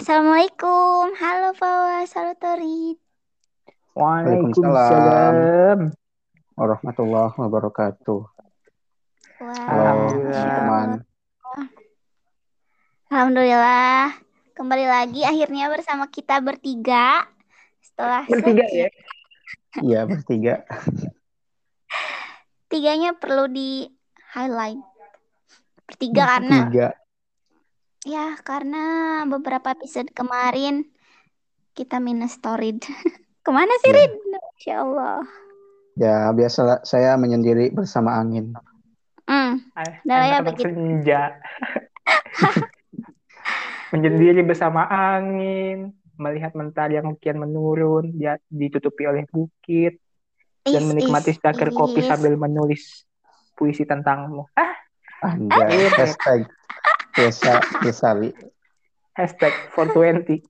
Assalamualaikum. Halo Fawas, halo Torit. Waalaikumsalam. warahmatullahi wabarakatuh. Wah, Halo Alhamdulillah. teman. Alhamdulillah. Kembali lagi akhirnya bersama kita bertiga. Setelah Bertiga sekian- ya. Iya bertiga. Tiganya perlu di highlight. Bertiga karena Tiga. Ya karena beberapa episode kemarin kita minus story. Ke mana sih Iya. Rid? Insya Allah. Ya biasa saya menyendiri bersama angin. Hmm. Ah, lah ya, begitu. senja. Menyendiri bersama angin, melihat mentari yang kian menurun, dia ditutupi oleh bukit, dan Is, menikmati is, secangkir kopi sambil menulis puisi tentangmu. Ah, Anjay. Hashtag desa desali. hashtag 420.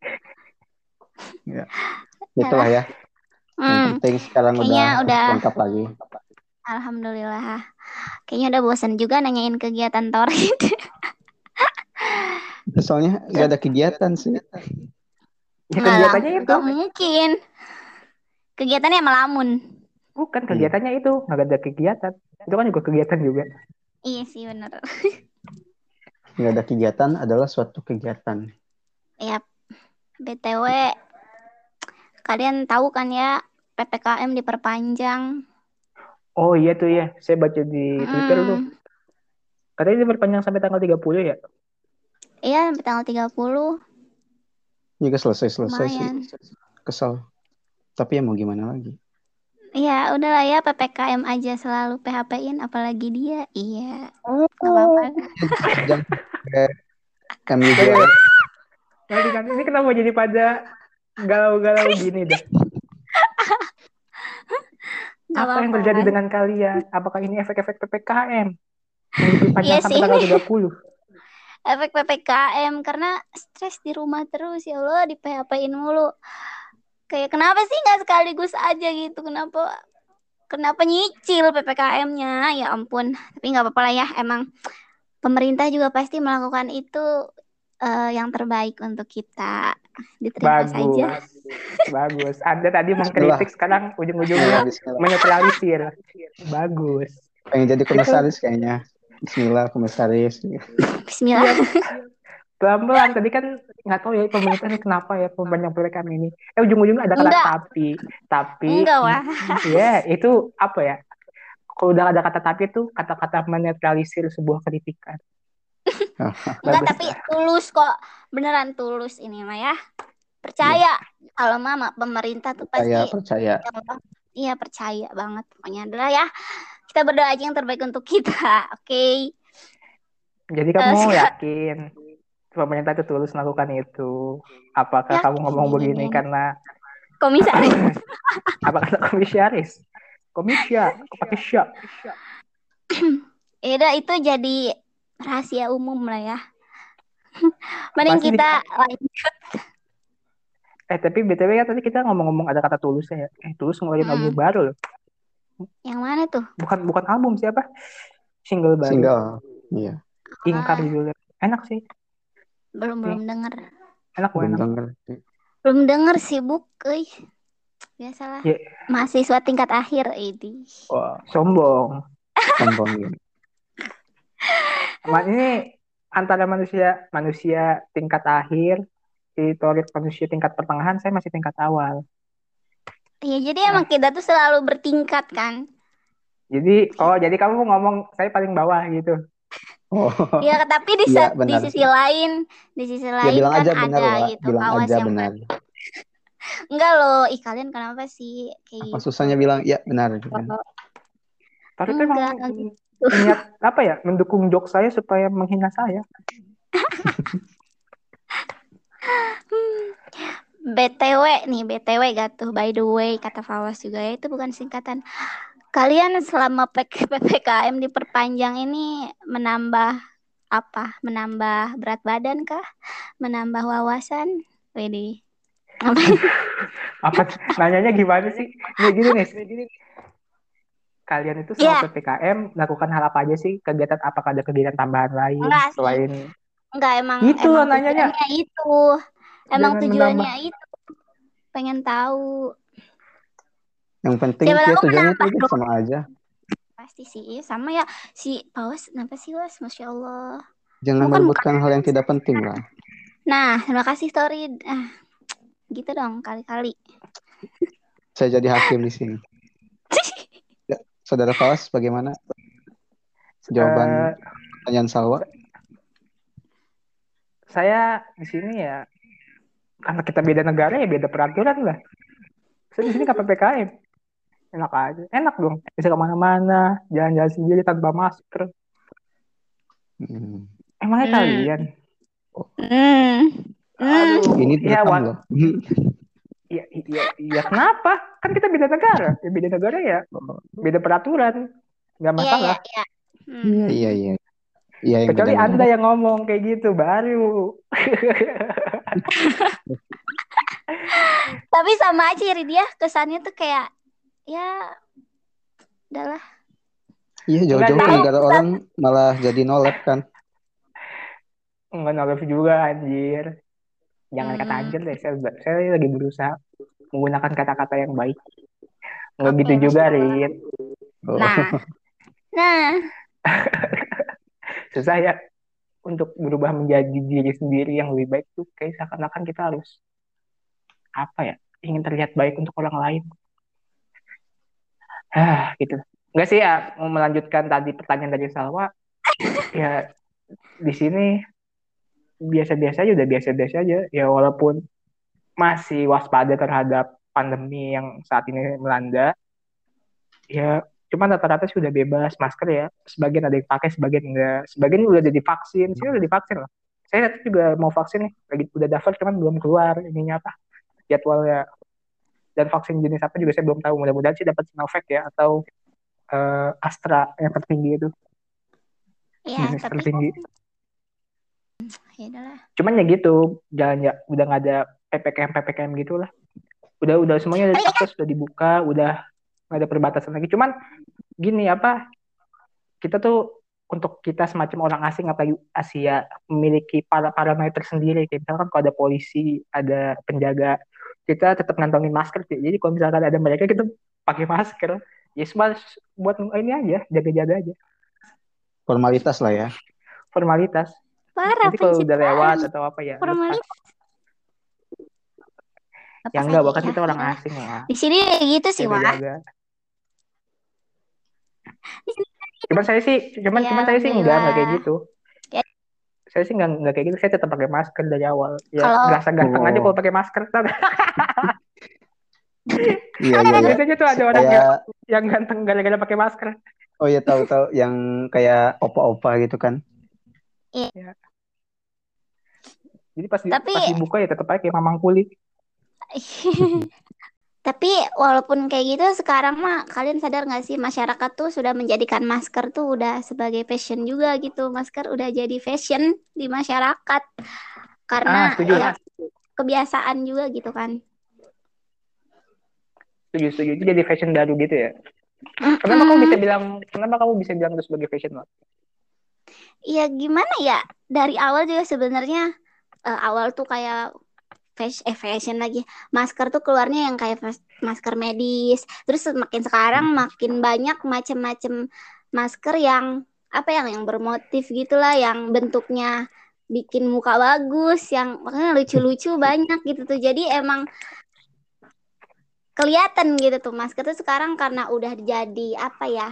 Itulah ya. Yang Hmm. penting sekarang Kayaknya udah, udah. lengkap lagi. Alhamdulillah. Kayaknya udah bosan juga nanyain kegiatan Torit. Soalnya nggak ada kegiatan sih. Ya, kegiatannya itu. mungkin. Kegiatannya melamun. Bukan kegiatannya itu. Nggak ada kegiatan. Itu kan juga kegiatan juga. Iya sih bener. Nggak ada kegiatan adalah suatu kegiatan. Ya, BTW, kalian tahu kan ya PPKM diperpanjang. Oh iya tuh ya. Saya baca di Twitter tuh. Hmm, Katanya diperpanjang sampai tanggal 30 ya. Iya, sampai tanggal 30. Jika selesai-selesai sih kesel. Tapi ya mau gimana lagi? Iya, udahlah ya PPKM aja selalu PHP-in apalagi dia. Iya, nggak apa-apa. Juara. Nanti kan ini kenapa jadi pada galau-galau gini dah? Nggak Apa yang terjadi dengan kalian? Apakah ini efek-efek PPKM? Iya sampai sih. tanggal 30. Efek PPKM karena stres di rumah terus ya Allah di PHP-in mulu. Kayak kenapa sih nggak sekaligus aja gitu? Kenapa kenapa nyicil PPKM-nya? Ya ampun. Tapi nggak apa-apa lah ya. Emang pemerintah juga pasti melakukan itu eh, yang terbaik untuk kita. Diterima Bagus. saja. Bagus. Anda tadi mengkritik, sekarang ujung-ujungnya Bismillah. menetralisir. Bagus. Pengen jadi komisaris kayaknya. Bismillah komisaris. Bismillah. Pelan-pelan. Tadi kan nggak tahu ya pemerintah ini kenapa ya pembanyak PPKM ini. Eh ujung-ujungnya ada kata Enggak. tapi. Tapi. Enggak, Wah. Ya, itu apa ya? Kalau udah ada kata tapi itu kata-kata menetralisir sebuah kritikan. Enggak, Bagus. tapi tulus kok. Beneran tulus ini mah ya. Percaya kalau mama pemerintah tuh pasti Saya percaya. Iya percaya banget pokoknya adalah ya kita berdoa aja yang terbaik untuk kita, oke? Jadi Eh, kamu sekarang- yakin pemerintah itu tulus melakukan itu? Apakah kamu ngomong Yakin. begini karena Komisaris. apa kata komisaris? Komisia, pakai syak. Ya udah itu jadi rahasia umum lah ya. Mending Pasti kita lanjut. Eh tapi btw kan tadi kita ngomong-ngomong ada kata tulusnya ya. Eh tulus ngeluarin Hmm. album baru loh. Yang mana tuh? Bukan bukan album siapa? Single baru. Single. Iya. Ingkar Ah, judulnya. Enak sih. Belum belum denger. Enak Belum enak. denger. Belum denger sibuk, euy. Biasalah. Ya. Mahasiswa tingkat akhir ini. Wah, Sombong. sombong gitu. Ma- ini antara manusia manusia tingkat akhir si Torit manusia tingkat pertengahan saya masih tingkat awal Iya, jadi emang kita tuh selalu bertingkat kan. jadi oh jadi kamu ngomong saya paling bawah gitu Oh, Iya, tapi di, sa- di benar sisi lain, di sisi ya lain kan aja benar ada Wak. gitu Bilang kawas aja yang benar. enggak loh. Ih, kalian kenapa sih kayak Apa gitu? susahnya bilang ya benar gitu kan. tapi itu emang Enggak, gitu. niat apa ya mendukung jok saya supaya menghina saya BTW nih, BTW gak tuh by the way kata Fawas juga ya itu bukan singkatan. Kalian selama PK PPKM diperpanjang ini menambah apa? Menambah berat badan kah? Menambah wawasan? Wedi. Apa? apa nanyanya gimana sih nih gini nih kalian itu selama ppkm lakukan hal apa aja sih kegiatan apakah ada kegiatan tambahan lain Enggak sih. selain Enggak emang Itu emang nanyanya. itu. Emang Jangan tujuannya itu pengen tahu. Yang penting Siapa ya tahu tujuannya itu sama aja. Pasti sih iya, sama ya si Paus kenapa sih Was? Masya Allah. Jangan Bukan, merebutkan hal yang tidak penting lah. Nah, terima kasih story. Ah, gitu dong kali-kali. Saya jadi hakim di sini. Ya, Saudara Fawas, bagaimana jawaban Eh, pertanyaan Salwa? saya di sini ya karena kita beda negara ya beda peraturan lah. Saya di sini nggak ppkm, enak aja, enak dong. Bisa ke mana-mana, jalan-jalan sendiri tanpa masker. Hmm. Emangnya Hmm. kalian? Hmm. Hmm. Aduh, Ini ya, loh. Iya, iya, iya, kenapa? Kan kita beda negara. Ya, beda negara ya, beda peraturan. Nggak Iya, masalah. iya, iya. Hmm. Iya, iya, iya. Iya, yang Kecuali benar-benar. Anda yang ngomong kayak gitu, baru. Tapi sama aja ya dia kesannya tuh kayak ya udahlah. Iya, jauh-jauh tahu. negara orang malah jadi nolep kan. Nggak nolak juga, anjir. Jangan kata Hmm. anjir deh, saya, saya lagi berusaha menggunakan kata-kata yang baik. Nggak Oke, gitu juga. Rin. Oh. Nah, nah, Susah ya untuk berubah menjadi diri sendiri yang lebih baik tuh kayak seakan-akan kita harus apa ya ingin terlihat baik untuk orang lain ah gitu. Nggak sih ya mau melanjutkan tadi pertanyaan dari Salwa. Ya di sini biasa-biasa aja udah biasa-biasa aja. Ya walaupun masih waspada terhadap pandemi yang saat ini melanda ya cuman rata-rata sudah bebas masker ya. Sebagian ada yang pakai sebagian enggak sebagian udah jadi vaksin. Sih udah divaksin lah saya juga mau vaksin nih lagi udah daftar cuman belum keluar ininya apa jadwalnya dan vaksin jenis apa juga saya belum tahu. Mudah-mudahan sih dapat Sinovac ya atau eh, Astra yang tertinggi itu. Ya jenis tapi tertinggi. Ya udahlah. cuman ya gitu jangan ya udah nggak ada ppkm ppkm gitu lah. Udah udah semuanya udah akses udah dibuka udah nggak ada perbatasan lagi. Cuman gini apa kita tuh untuk kita semacam orang asing apalagi Asia memiliki para parameter sendiri. Kayak misalkan kalau ada polisi ada penjaga kita tetap ngantongin masker jadi kalau misalkan ada mereka kita pakai masker ya semua buat ini aja jaga-jaga aja Formalitas lah ya. formalitas Parah nanti kalau udah lewat atau apa ya. Formalitas. Apa ya enggak bahkan ya, kita orang ya. asing lah Di sini kayak gitu sih, Wah. jaga-jaga cuman saya sih cuman Ya, cuman saya sih enggak enggak kayak alhamdulillah. gitu Ya. Saya sih enggak enggak kayak gitu. Saya tetap pakai masker dari awal. Ya Kalau- ngerasa ganteng aja Oh. kalau pakai masker. Iya, iya, iya. biasanya tuh ada orang yang, Kayak yang ganteng gara-gara pakai masker. Oh iya tahu-tahu yang kayak opa-opa gitu kan. jadi pas Tapi- pas dibuka ya tetap aja kayak mamang kuli Tapi walaupun kayak gitu sekarang mah kalian sadar nggak sih masyarakat tuh sudah menjadikan masker tuh udah sebagai fashion juga gitu. Masker udah jadi fashion di masyarakat. Karena Ah, setuju. ya kebiasaan juga gitu kan. setuju setuju itu jadi fashion baru gitu ya kenapa kamu bisa bilang kenapa kamu bisa bilang itu sebagai fashion Wak? Iya gimana ya? Dari awal juga sebenarnya eh, awal tuh kayak fashion, eh, fashion lagi. Masker tuh keluarnya yang kayak mas- masker medis. Terus makin sekarang makin banyak macam-macam masker yang apa yang yang bermotif gitulah, yang bentuknya bikin muka bagus, yang makanya lucu-lucu banyak gitu tuh. Jadi emang kelihatan gitu tuh masker tuh sekarang karena udah jadi apa ya?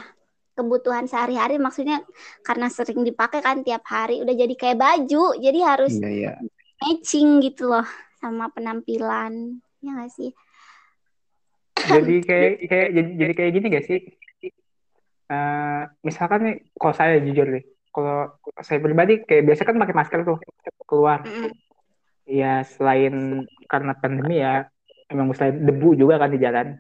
kebutuhan sehari-hari maksudnya karena sering dipakai kan tiap hari udah jadi kayak baju jadi harus Iya, iya. matching gitu loh sama penampilan ya nggak sih? Jadi kayak kayak jadi, jadi kayak gini gak sih? Eh, misalkan nih kalau saya jujur nih kalau saya pribadi kayak biasa kan pakai masker tuh keluar. Mm-mm. ya selain karena pandemi ya emang selain debu juga kan di jalan.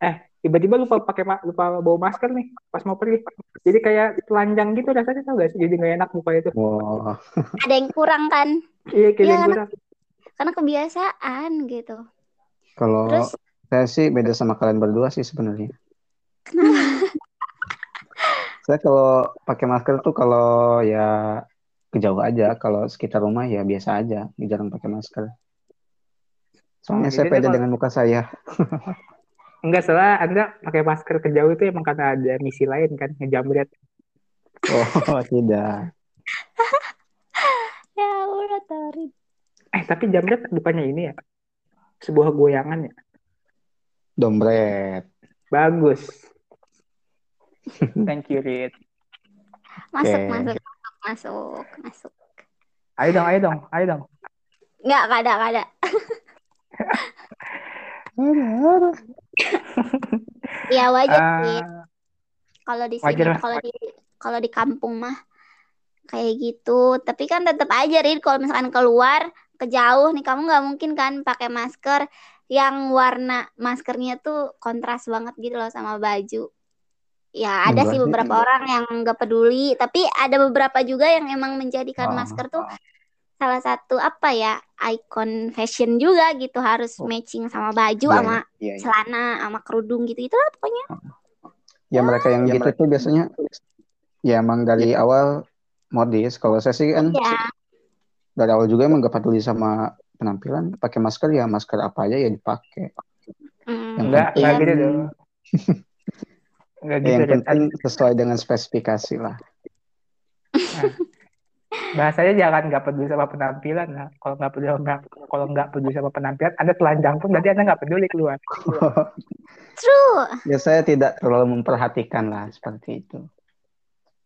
Eh tiba-tiba lupa pakai lupa bawa masker nih pas mau pergi. Jadi kayak telanjang gitu rasanya tau gak sih? Jadi nggak enak muka itu Wah, ada yang kurang kan? Iya kayak Iya, yang kurang karena kebiasaan gitu kalau terus saya sih beda sama kalian berdua sih sebenarnya. Saya kalau pakai masker tuh kalau ya kejauh aja, kalau sekitar rumah ya biasa aja, jarang pakai masker. Soalnya Oh, saya jadi pede kalau- dengan muka saya. Enggak salah, Anda pakai masker ke jauh itu emang karena ada misi lain kan, ngejamret. Oh, tidak. Ya udah tarik. Eh, tapi jamret bukannya ini ya? Sebuah goyangan ya? Dombret. Bagus. Thank you, Rit. Masuk, Oke. masuk, masuk, masuk, masuk. Ayo dong, ayo dong, ayo dong. Nggak, nggak ada, nggak ada. Ya wajar sih. Ah, Kalau di sini, kalau di kalau di kampung mah kayak gitu. Tapi kan tetap aja, Rin, kalau misalkan keluar ke jauh nih, kamu nggak mungkin kan pakai masker yang warna maskernya tuh kontras banget gitu loh sama baju. Ya, ada Enggak sih beberapa orang yang nggak peduli, tapi ada beberapa juga yang emang menjadikan Oh. masker tuh salah satu apa ya icon fashion juga gitu harus Oh. matching sama baju Iya, sama iya, iya. celana sama kerudung gitu itu lah pokoknya Ya mereka yang Ya, gitu tuh biasanya ya emang dari awal modis. Kalau saya sih kan ya dari awal juga emang gak peduli sama penampilan. Pakai masker ya masker apa aja ya dipakai. Hmm, Yang enggak, penting- enggak gitu dong. Enggak gitu, yang Rit. penting sesuai dengan spesifikasi lah. Bahasanya jangan nggak peduli sama penampilan lah. Kalau nggak peduli sama kalau nggak peduli sama penampilan, Anda telanjang pun berarti Anda nggak peduli keluar. true ya saya tidak terlalu memperhatikan lah seperti itu.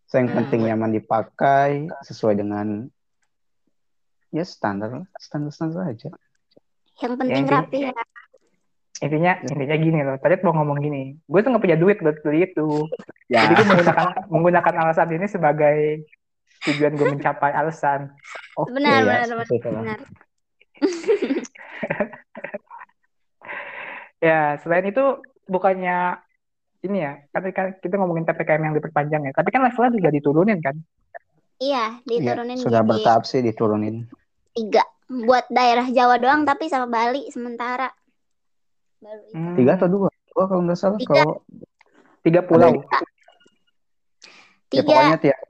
Saya yang penting nyaman dipakai sesuai dengan ya standar lah, standar standar aja. yang penting intinya- rapi ya Intinya, intinya gini loh. Tadi mau ngomong gini, gue tuh nggak punya duit buat beli itu. Ya, Jadi gue menggunakan menggunakan alasan ini sebagai tujuan gue mencapai alasan. oke benar, ya, benar, itu lah. benar Ya, selain itu bukannya ini ya, tapi kan kita ngomongin PPKM yang diperpanjang ya. Tapi kan levelnya juga diturunin kan. iya Ya, diturunin sudah jadi bertahap sih diturunin. Tiga buat daerah Jawa doang tapi sama Bali sementara baru itu. Hmm, Tiga atau dua? Dua kalau nggak salah. Tiga. Kalau tiga pulau. ya tiga pokoknya tiap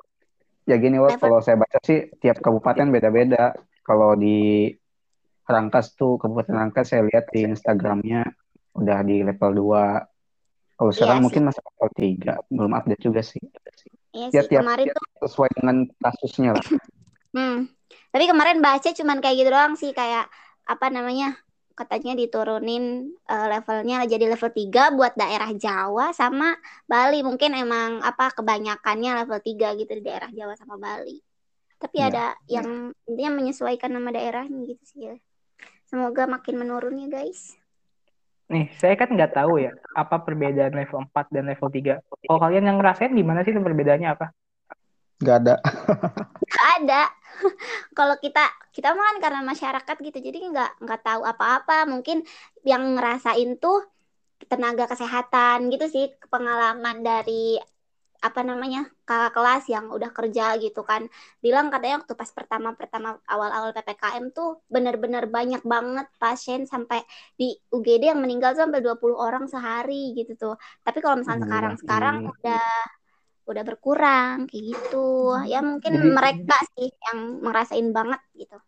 ya gini Level. kalau saya baca sih tiap kabupaten beda-beda. Kalau di Rangkas tuh Kabupaten Rangkas saya lihat di Instagramnya udah di level 2. Kalau sekarang Iya mungkin masih level 3, belum update juga sih. Iya Ya sih tiap, kemarin tiap tuh sesuai dengan kasusnya lah. hmm. Tapi kemarin baca cuman kayak gitu doang sih kayak apa namanya katanya diturunin eh, levelnya jadi level 3 buat daerah Jawa sama Bali mungkin emang apa kebanyakannya level 3 gitu di daerah Jawa sama Bali tapi Iya. ada yang intinya menyesuaikan nama daerahnya gitu sih ya semoga makin menurun ya guys Nih, saya kan nggak tahu ya apa perbedaan level 4 dan level 3. Kalau kalian yang ngerasain gimana sih perbedaannya apa? Gak ada. Nggak ada kalau kita kita mah kan karena masyarakat gitu jadi nggak nggak tahu apa-apa. Mungkin yang ngerasain tuh tenaga kesehatan gitu sih pengalaman dari apa namanya kakak kelas yang udah kerja gitu kan. Bilang katanya waktu pas pertama pertama awal-awal ppkm tuh bener-bener banyak banget pasien sampai di UGD yang meninggal tuh sampai 20 orang sehari gitu tuh. Tapi kalau misalnya Iya, sekarang sekarang iya. udah udah berkurang kayak gitu ya mungkin Jadi- mereka sih yang ngerasain banget gitu.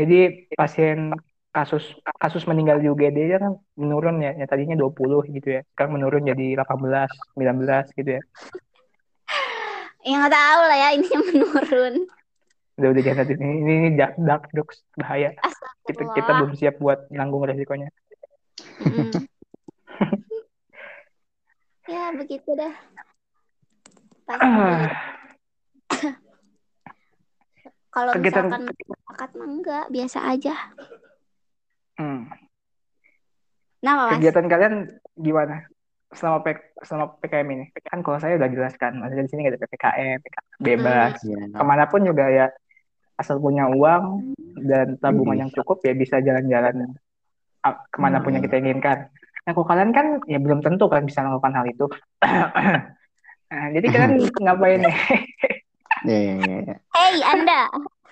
Jadi pasien kasus kasus meninggal di UGD kan menurun ya, ya tadinya 20 gitu ya. Sekarang menurun jadi 18, 19 gitu ya. ya nggak tahu lah ya ini yang menurun Udah udah jangan ini ini, ini dark, dark jokes bahaya. Kita kita belum siap buat nanggung resikonya. Mm. ya begitu dah Ah, kalau kegiatan- misalkan masyarakat mah enggak biasa aja hmm. nah mas Kegiatan kalian gimana selama P, selama PKM ini? Kan kalau saya udah jelaskan, maksudnya di sini nggak ada PPKM, bebas. Iya. Ke mana pun juga ya asal punya uang dan tabungan yang cukup ya bisa jalan-jalan ah, ke mana pun yang kita inginkan. Nah, kalau kalian kan ya belum tentu kan bisa melakukan hal itu. Nah, jadi kalian ngapain nih? Iya, iya, iya, iya. hey anda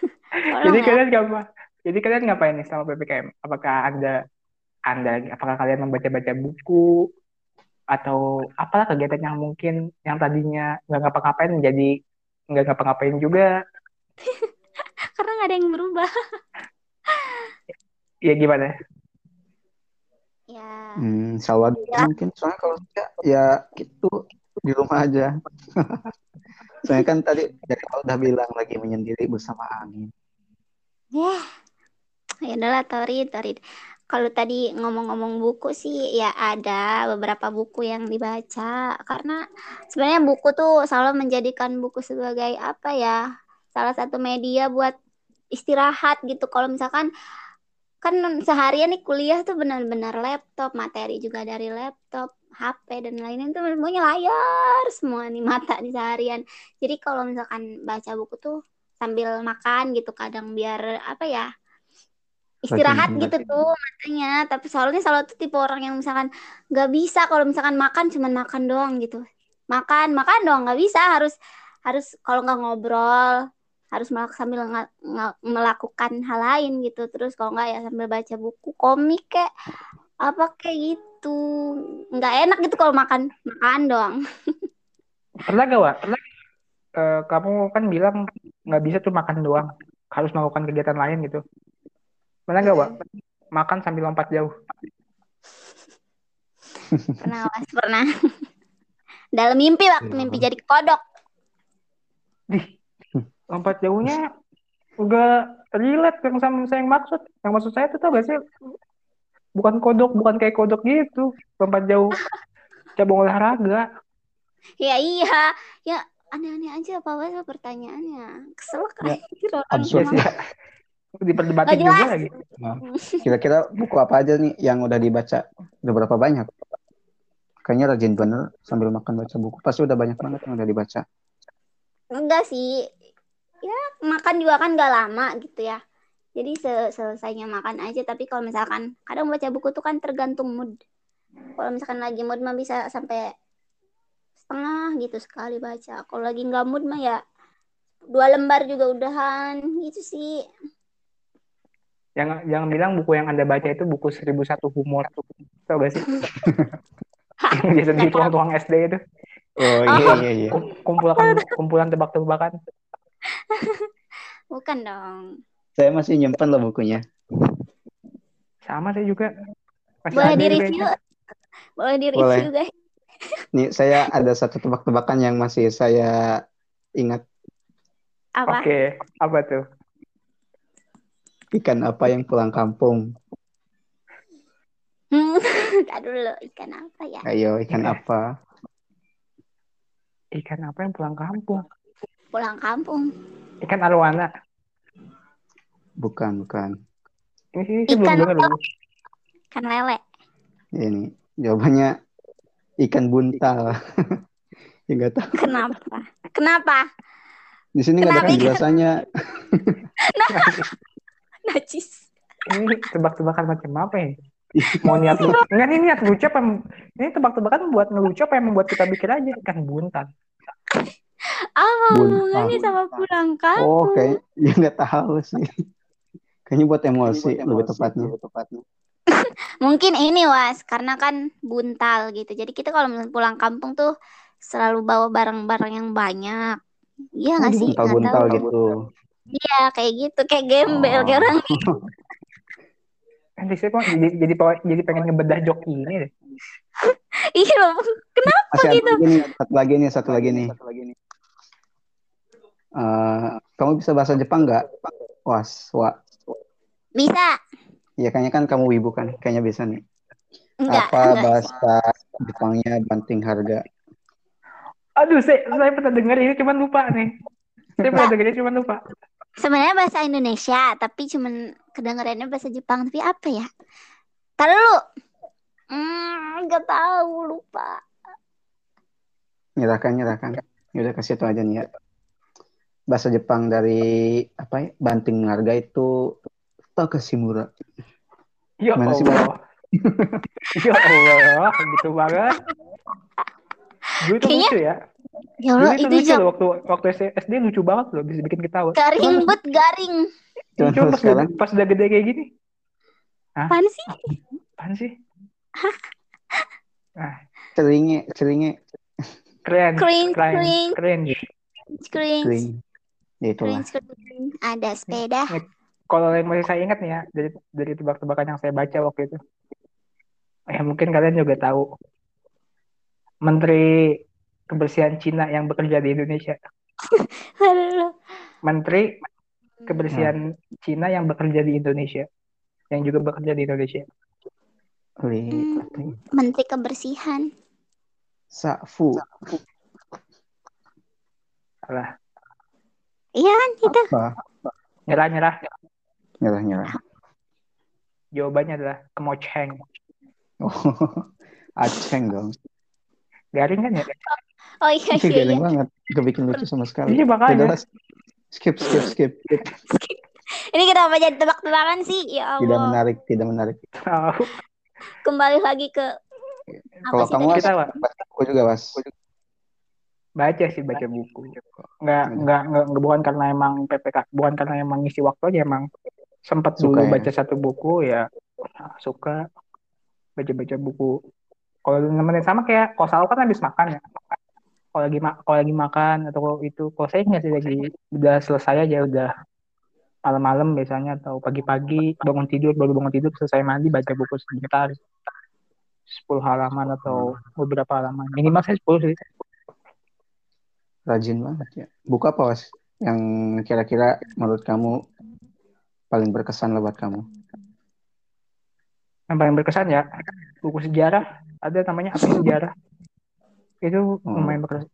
Jadi ya. kalian ngapa? Jadi kalian ngapain nih selama PPKM? Apakah anda anda apakah kalian membaca-baca buku atau apalah kegiatan yang mungkin yang tadinya nggak ngapa-ngapain menjadi nggak ngapa-ngapain juga? karena nggak ada yang berubah Ya gimana? Ya. Hmm, Salwa dulu mungkin soalnya kalau saya ya gitu di rumah aja. Soalnya kan tadi dari awal udah bilang lagi menyendiri bersama angin. Ya. Ya udahlah Torid, Torid. Kalau tadi ngomong-ngomong buku sih ya ada beberapa buku yang dibaca karena sebenarnya buku tuh selalu menjadikan buku sebagai apa ya? Salah satu media buat istirahat gitu. Kalau misalkan kan seharian nih kuliah tuh benar-benar laptop, materi juga dari laptop, HP dan lain-lain tuh semuanya layar semua nih mata di seharian. Jadi kalau misalkan baca buku tuh sambil makan gitu kadang biar apa ya istirahat gitu tuh matanya. Tapi soalnya selalu tuh tipe orang yang misalkan nggak bisa kalau misalkan makan cuman makan doang gitu. Makan makan doang nggak bisa. Harus harus kalau nggak ngobrol harus melak- sambil melakukan hal lain gitu. Terus kalau nggak ya sambil baca buku komik kayak apa kayak gitu nggak enak gitu kalau makan makan doang Pernah gak, Wak? Pernah eh, kamu kan bilang nggak bisa tuh makan doang, harus melakukan kegiatan lain gitu. Pernah gak, Wak? Makan sambil lompat jauh. pernah was pernah dalam mimpi waktu mimpi jadi kodok Dih, lompat jauhnya nggak relate yang sama saya yang maksud. Yang maksud saya tuh tau gak sih? Bukan kodok, bukan kayak kodok gitu. Lompat jauh cabang olahraga. ya iya ya aneh-aneh aja apa apa pertanyaannya kesel Ya, kan orang absurd Iya sih. Diperdebatin juga lagi. Nah, kira-kira buku apa aja nih yang udah dibaca? Udah berapa banyak? Kayaknya rajin bener sambil makan baca buku. Pasti udah banyak banget yang udah dibaca. enggak sih ya makan juga kan gak lama gitu ya jadi se- selesainya makan aja tapi kalau misalkan kadang baca buku tuh kan tergantung mood kalau misalkan lagi mood mah bisa sampai setengah gitu sekali baca kalau lagi nggak mood mah ya dua lembar juga udahan gitu sih Jangan, jangan bilang buku yang Anda baca itu buku 1001 humor. Tau gak sih? yang biasa di tuang-tuang SD itu. Oh iya iya iya. Kum- Kumpulan, kumpulan tebak-tebakan. bukan dong Saya masih nyimpen loh bukunya. Sama saya juga. Masih boleh di juga review boleh di Boleh. review guys Nih saya ada satu tebak-tebakan yang masih saya ingat. apa Oke, apa tuh? Ikan apa yang pulang kampung? hmm dulu ikan apa ya Ayo ikan apa? Ikan apa yang pulang kampung? pulang kampung Ikan arwana. Bukan bukan. Ini sih saya belum Ikan dengar loh. ikan lele Ini jawabannya ikan buntal. ya nggak tahu. kenapa kenapa Di sini nggak ada penjelasannya. najis Ini tebak-tebakan macam apa ya? Mau niat lucu? Enggak, ini niat lucu apa? Ini tebak-tebakan buat ngelucu apa yang membuat kita pikir aja ikan buntal. apa hubungannya sama pulang kampung Oh kayak ya nggak tahu sih. Kayaknya buat emosi lebih tepatnya. mungkin ini was karena kan buntal gitu jadi kita kalau misalnya pulang kampung tuh selalu bawa barang-barang yang banyak iya nggak sih Nggak Buntal-buntal gitu. iya kayak gitu kayak gembel Oh. kayak orang Nanti saya kok jadi, jadi, jadi pengen ngebedah joki ini deh. iya loh Masih ada gitu? lagi nih, satu lagi nih, satu lagi nih. Eh, kamu bisa bahasa Jepang nggak? Was, wa. Bisa Ya kayaknya kan kamu wibu kan, kayaknya bisa nih. enggak Apa enggak bahasa Jepangnya banting harga? Aduh, saya, saya pernah dengar ini cuman lupa nih. Saya pernah dengar ini cuman lupa. sebenarnya bahasa Indonesia tapi cuman kedengarannya bahasa Jepang tapi apa ya Tar dulu hmm nggak tahu lupa Nyerahkan, nyerahkan. Ya udah kasih itu aja nih ya. Bahasa Jepang dari apa ya? Banting harga itu Takashimura. Ya sih, Allah. ya Allah, gitu banget. Dulu itu Kayaknya- lucu ya. ya Allah itu itu lucu jam loh waktu waktu SD lucu banget loh, bisa bikin ketawa. garing but garing Cuman Cuma pas, sekarang pas udah gede kayak gini, apaan sih apaan sih? Ah, ceringe, ceringe, keren, Cringe, keren, cringe. keren. cringe cering. Ya cringe cringe ada sepeda Kalau yang masih saya ingat nih ya dari dari tebak-tebakan yang saya baca waktu itu, ya mungkin kalian juga tahu Menteri Kebersihan Cina yang bekerja di Indonesia. Menteri Kebersihan Cina yang bekerja di Indonesia. Yang juga bekerja di Indonesia. Hmm. Menteri Kebersihan. Safu. Alah, Iya kan itu. Apa? Nyerah-nyerah. Nyerah-nyerah. Jawabannya adalah kemocheng. Oh, aceng dong. Garing kan ya? Oh iya Itu iya. garing iya. banget. Gak bikin lucu sama sekali. Iya, makanya. Udah, skip, skip, skip. Ini kenapa jadi tebak-tebakan sih? Ya Tidak Allah. menarik, tidak menarik. Tahu. Kembali lagi ke Kalau sih kamu was, Kita, baca buku juga was. baca sih baca buku nggak nggak nggak nggak- bukan karena emang PPK bukan karena emang ngisi waktu aja emang sempat Suka dulu ya? baca satu buku ya nah, suka baca baca buku kalau nemenin sama kayak kalau selalu kan habis makan ya kalau lagi ma- kalau lagi makan atau itu kalau saya nggak sih lagi udah selesai aja udah malam-malam biasanya atau pagi-pagi bangun tidur baru bangun tidur selesai mandi baca buku sebentar 10 halaman atau beberapa halaman minimal saya 10 sih Rajin banget ya. Buku apa was? Yang kira-kira menurut kamu paling berkesan lah buat kamu? yang paling berkesan ya buku sejarah ada namanya apa sejarah itu lumayan berkesan,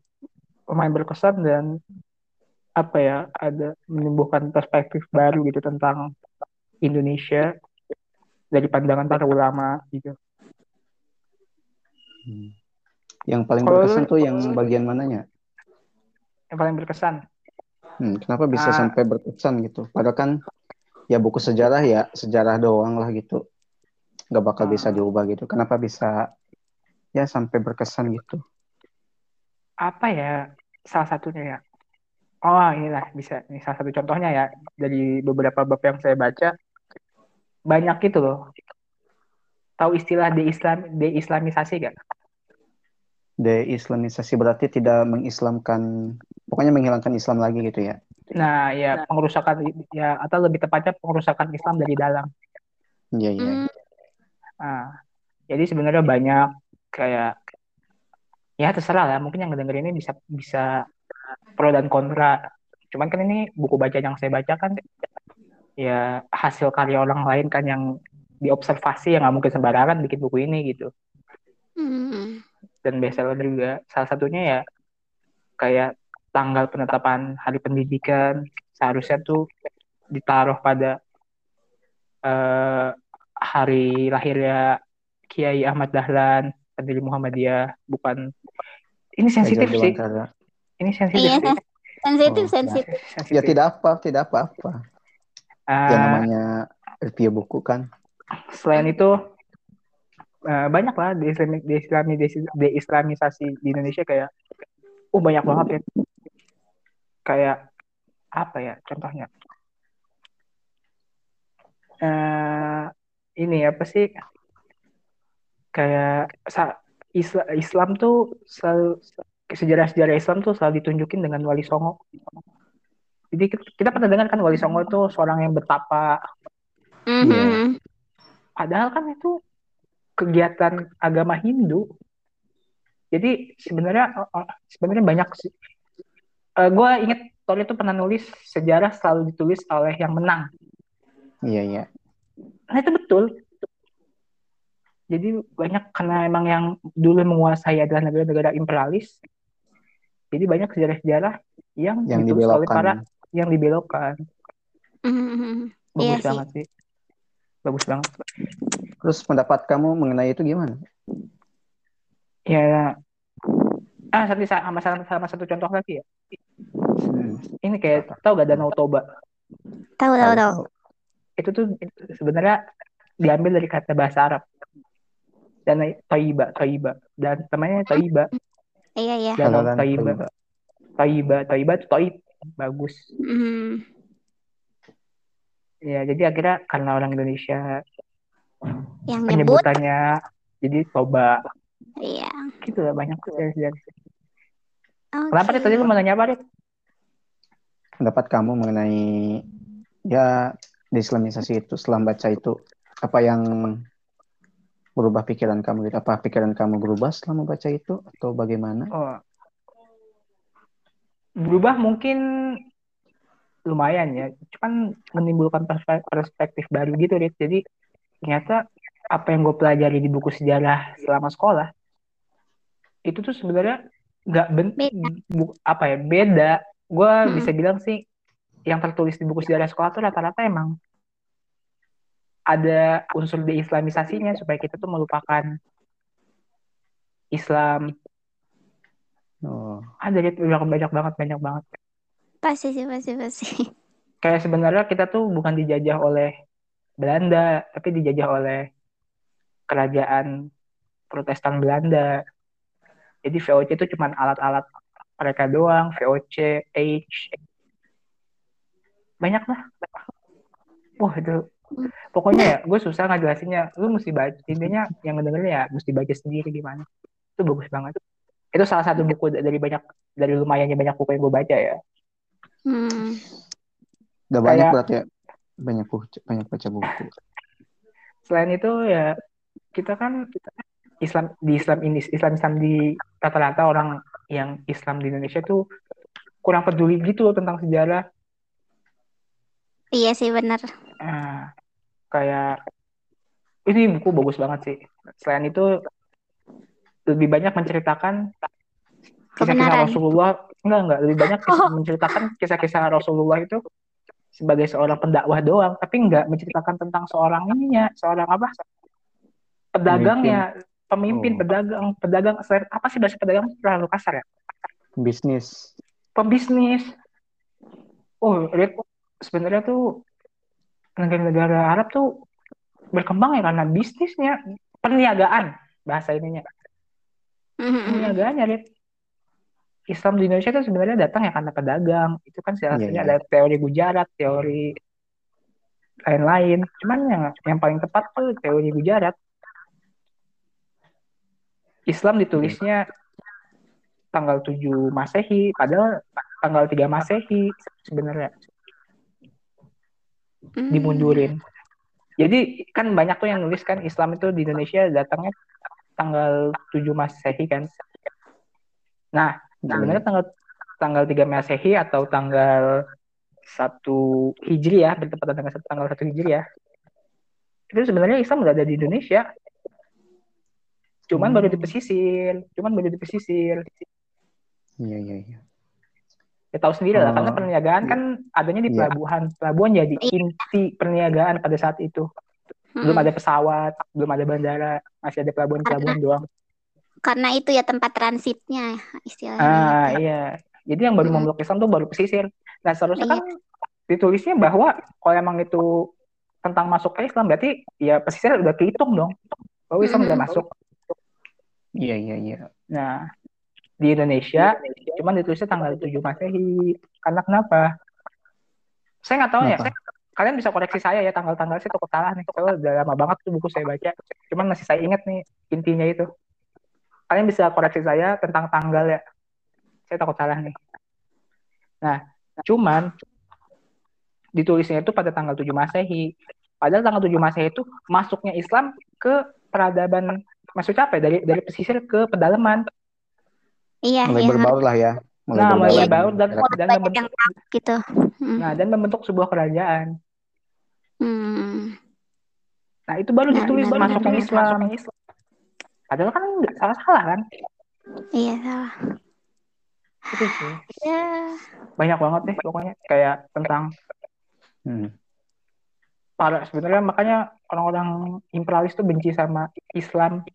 lumayan berkesan dan apa ya ada menumbuhkan perspektif baru gitu tentang Indonesia dari pandangan para ulama gitu Hmm. Yang paling Kalau berkesan tuh yang bagian mananya? yang paling berkesan Hmm, kenapa bisa Ah. sampai berkesan gitu? Padahal kan ya buku sejarah ya sejarah doang lah gitu. Gak bakal bisa diubah gitu. Kenapa bisa ya sampai berkesan gitu? apa ya salah satunya ya oh inilah bisa ini salah satu contohnya ya dari beberapa bab yang saya baca banyak itu loh tahu istilah deislam deislamisasi gak Deislamisasi berarti tidak mengislamkan, pokoknya menghilangkan Islam lagi gitu ya. Nah ya pengerusakan ya atau lebih tepatnya pengerusakan Islam dari dalam Iya iya. Hmm, Nah, jadi sebenarnya banyak kayak ya terserah lah. Mungkin yang ngedenger ini bisa bisa pro dan kontra. Cuman kan ini buku baca yang saya baca kan ya hasil karya orang lain kan yang diobservasi yang nggak mungkin sembarangan bikin buku ini gitu. hmm, Dan bestseller juga. Salah satunya ya kayak tanggal penetapan hari pendidikan seharusnya tuh ditaruh pada eh, hari lahirnya Kiai Ahmad Dahlan pendiri Muhammadiyah bukan ini sensitif sih ini sensitif Iya, sih sensitif Oh, sensitif. Ya tidak apa, tidak apa-apa. Ah, Ya namanya review buku kan. selain itu eh, banyak lah deislami, deislami, deis- deislamisasi di Indonesia kayak uh banyak banget ya kayak apa ya contohnya eh ini apa sih kayak sa- Isla- Islam tuh selalu sejarah-sejarah Islam tuh selalu ditunjukin dengan Wali Songo. Jadi kita, kita pernah dengar kan Wali Songo itu seorang yang betapa Mhm. Padahal kan itu kegiatan agama Hindu. Jadi sebenarnya sebenarnya banyak sih. gue inget Tony itu pernah nulis sejarah selalu ditulis oleh yang menang. Iya iya. Nah itu betul. Jadi banyak karena emang yang dulu menguasai adalah negara-negara imperialis. Jadi banyak sejarah-sejarah yang, Yang ditulis oleh para yang dibelokkan. Mhm. Bagus Iya sih. banget sih. Bagus banget. Terus pendapat kamu mengenai itu gimana? Ya, ah satu sama, sama, sama satu contoh lagi ya. Ini kayak tahu gak Danau Toba? Tahu tahu tahu. Itu tuh sebenarnya diambil dari kata bahasa Arab. Dan Toiba, Toiba. Dan namanya Toiba. Iya iya. Danau Halalan Toiba. Toiba. Toiba, Toiba itu Toib. Bagus. Mhm. Ya, jadi akhirnya karena orang Indonesia Yang nyebut. penyebutannya jadi Toba. Iya. Gitu lah banyak sejarah. Oke. Kenapa Rit? Tadi lu mau nanya apa, Rit? Pendapat kamu mengenai ya deislamisasi itu setelah baca itu apa yang berubah pikiran kamu gitu? Apa pikiran kamu berubah setelah membaca itu atau bagaimana? Oh. Berubah mungkin lumayan ya, cuman menimbulkan perspe- perspektif baru gitu, Rit. Jadi ternyata apa yang gue pelajari di buku sejarah selama sekolah itu tuh sebenarnya nggak ben Beda. bu- apa ya beda. Gue Mm-mm. bisa bilang sih yang tertulis di buku sejarah sekolah tuh rata-rata emang ada unsur deislamisasinya supaya kita tuh melupakan Islam. Oh, Ada Rit, banyak banyak banget banyak banget. Pasti sih, pasti, pasti. kayak sebenarnya kita tuh bukan dijajah oleh Belanda, tapi dijajah oleh kerajaan Protestan Belanda. Jadi VOC itu cuma alat-alat mereka doang, VOC, H, banyak lah. Wah itu, pokoknya ya, gue susah ngejelasinnya. Lu mesti baca, intinya yang ngedengerin ya mesti baca sendiri gimana. Itu bagus banget. Itu salah satu buku dari banyak, dari lumayannya banyak buku yang gue baca ya. Hmm. udah banyak Kayak- berarti ya? Banyak buku, banyak baca buku. selain itu ya kita kan Islam di Islam ini Islam Islam di rata-rata orang yang Islam di Indonesia tuh kurang peduli gitu loh tentang sejarah. Iya sih, benar. Nah, kayak ini buku bagus banget sih. Selain itu lebih banyak menceritakan kisah-kisah. Rasulullah. Enggak enggak. Lebih banyak kisah- Oh. menceritakan kisah-kisah Rasulullah itu sebagai seorang pendakwah doang. Tapi enggak menceritakan tentang seorang ininya seorang apa? Pedagangnya pemimpin Oh. pedagang pedagang selain- apa sih bahasa pedagang terlalu kasar ya Bisnis. pembisnis oh Rit, sebenarnya tuh negara-negara Arab tuh berkembang ya karena bisnisnya perniagaan bahasa ininya Hmm. perniagaannya Rit. Islam di Indonesia tuh sebenarnya datang ya karena pedagang itu kan salah Iya, satunya iya. ada teori Gujarat teori lain-lain cuman yang yang paling tepat tuh teori Gujarat Islam ditulisnya tanggal 7 Masehi padahal tanggal 3 Masehi sebenarnya Hmm. dimundurin. Jadi kan banyak tuh yang nulis kan Islam itu di Indonesia datangnya tanggal 7 Masehi kan. Nah, sebenarnya tanggal tanggal 3 Masehi atau tanggal 1 Hijri ya, bertepatan dengan tanggal 1 Hijri ya. Itu sebenarnya Islam udah ada di Indonesia. Cuman baru di pesisir, cuman baru di pesisir. Iya, iya, iya. Ya tahu sendiri lah, Oh, karena perniagaan iya. kan adanya di Iya. pelabuhan. Pelabuhan jadi inti perniagaan pada saat itu. belum Hmm. ada pesawat, belum ada bandara, masih ada pelabuhan-pelabuhan doang. Karena itu ya tempat transitnya istilahnya. Ah iya, jadi yang baru Mm-mm. memeluk Islam tuh baru pesisir. Nah seharusnya Iya. kan ditulisnya bahwa kalau emang itu tentang masuk ke Islam, berarti ya pesisir udah kehitung dong. Bahwa Islam udah Mm-mm. masuk. Iya, iya, iya. Nah di Indonesia, cuman ditulisnya tanggal 7 Masehi. Karena kenapa? Saya nggak tahu ya. Kenapa? Kalian bisa koreksi saya ya tanggal-tanggal saya takut salah nih. Soalnya udah lama banget tuh buku saya baca. Cuman masih saya ingat nih intinya itu. Kalian bisa koreksi saya tentang tanggal ya. Saya takut salah nih. Nah, cuman ditulisnya itu pada tanggal 7 Masehi. Padahal tanggal 7 Masehi itu masuknya Islam ke peradaban maksudnya apa ya? Dari dari pesisir ke pedalaman. Iya, Mulai iya. berbaur lah ya. Nah, mulai berbaur dan dan membentuk yang tahu gitu. Hmm. nah dan membentuk sebuah kerajaan. Hmm. Nah, itu baru Benar, ditulis benar, masuknya benar. Islam. Padahal kan nggak salah-salah kan? Iya salah. Itu sih. Ya. Banyak banget deh pokoknya kayak tentang Hmm. para sebenarnya makanya orang-orang imperialis tuh benci sama Islam,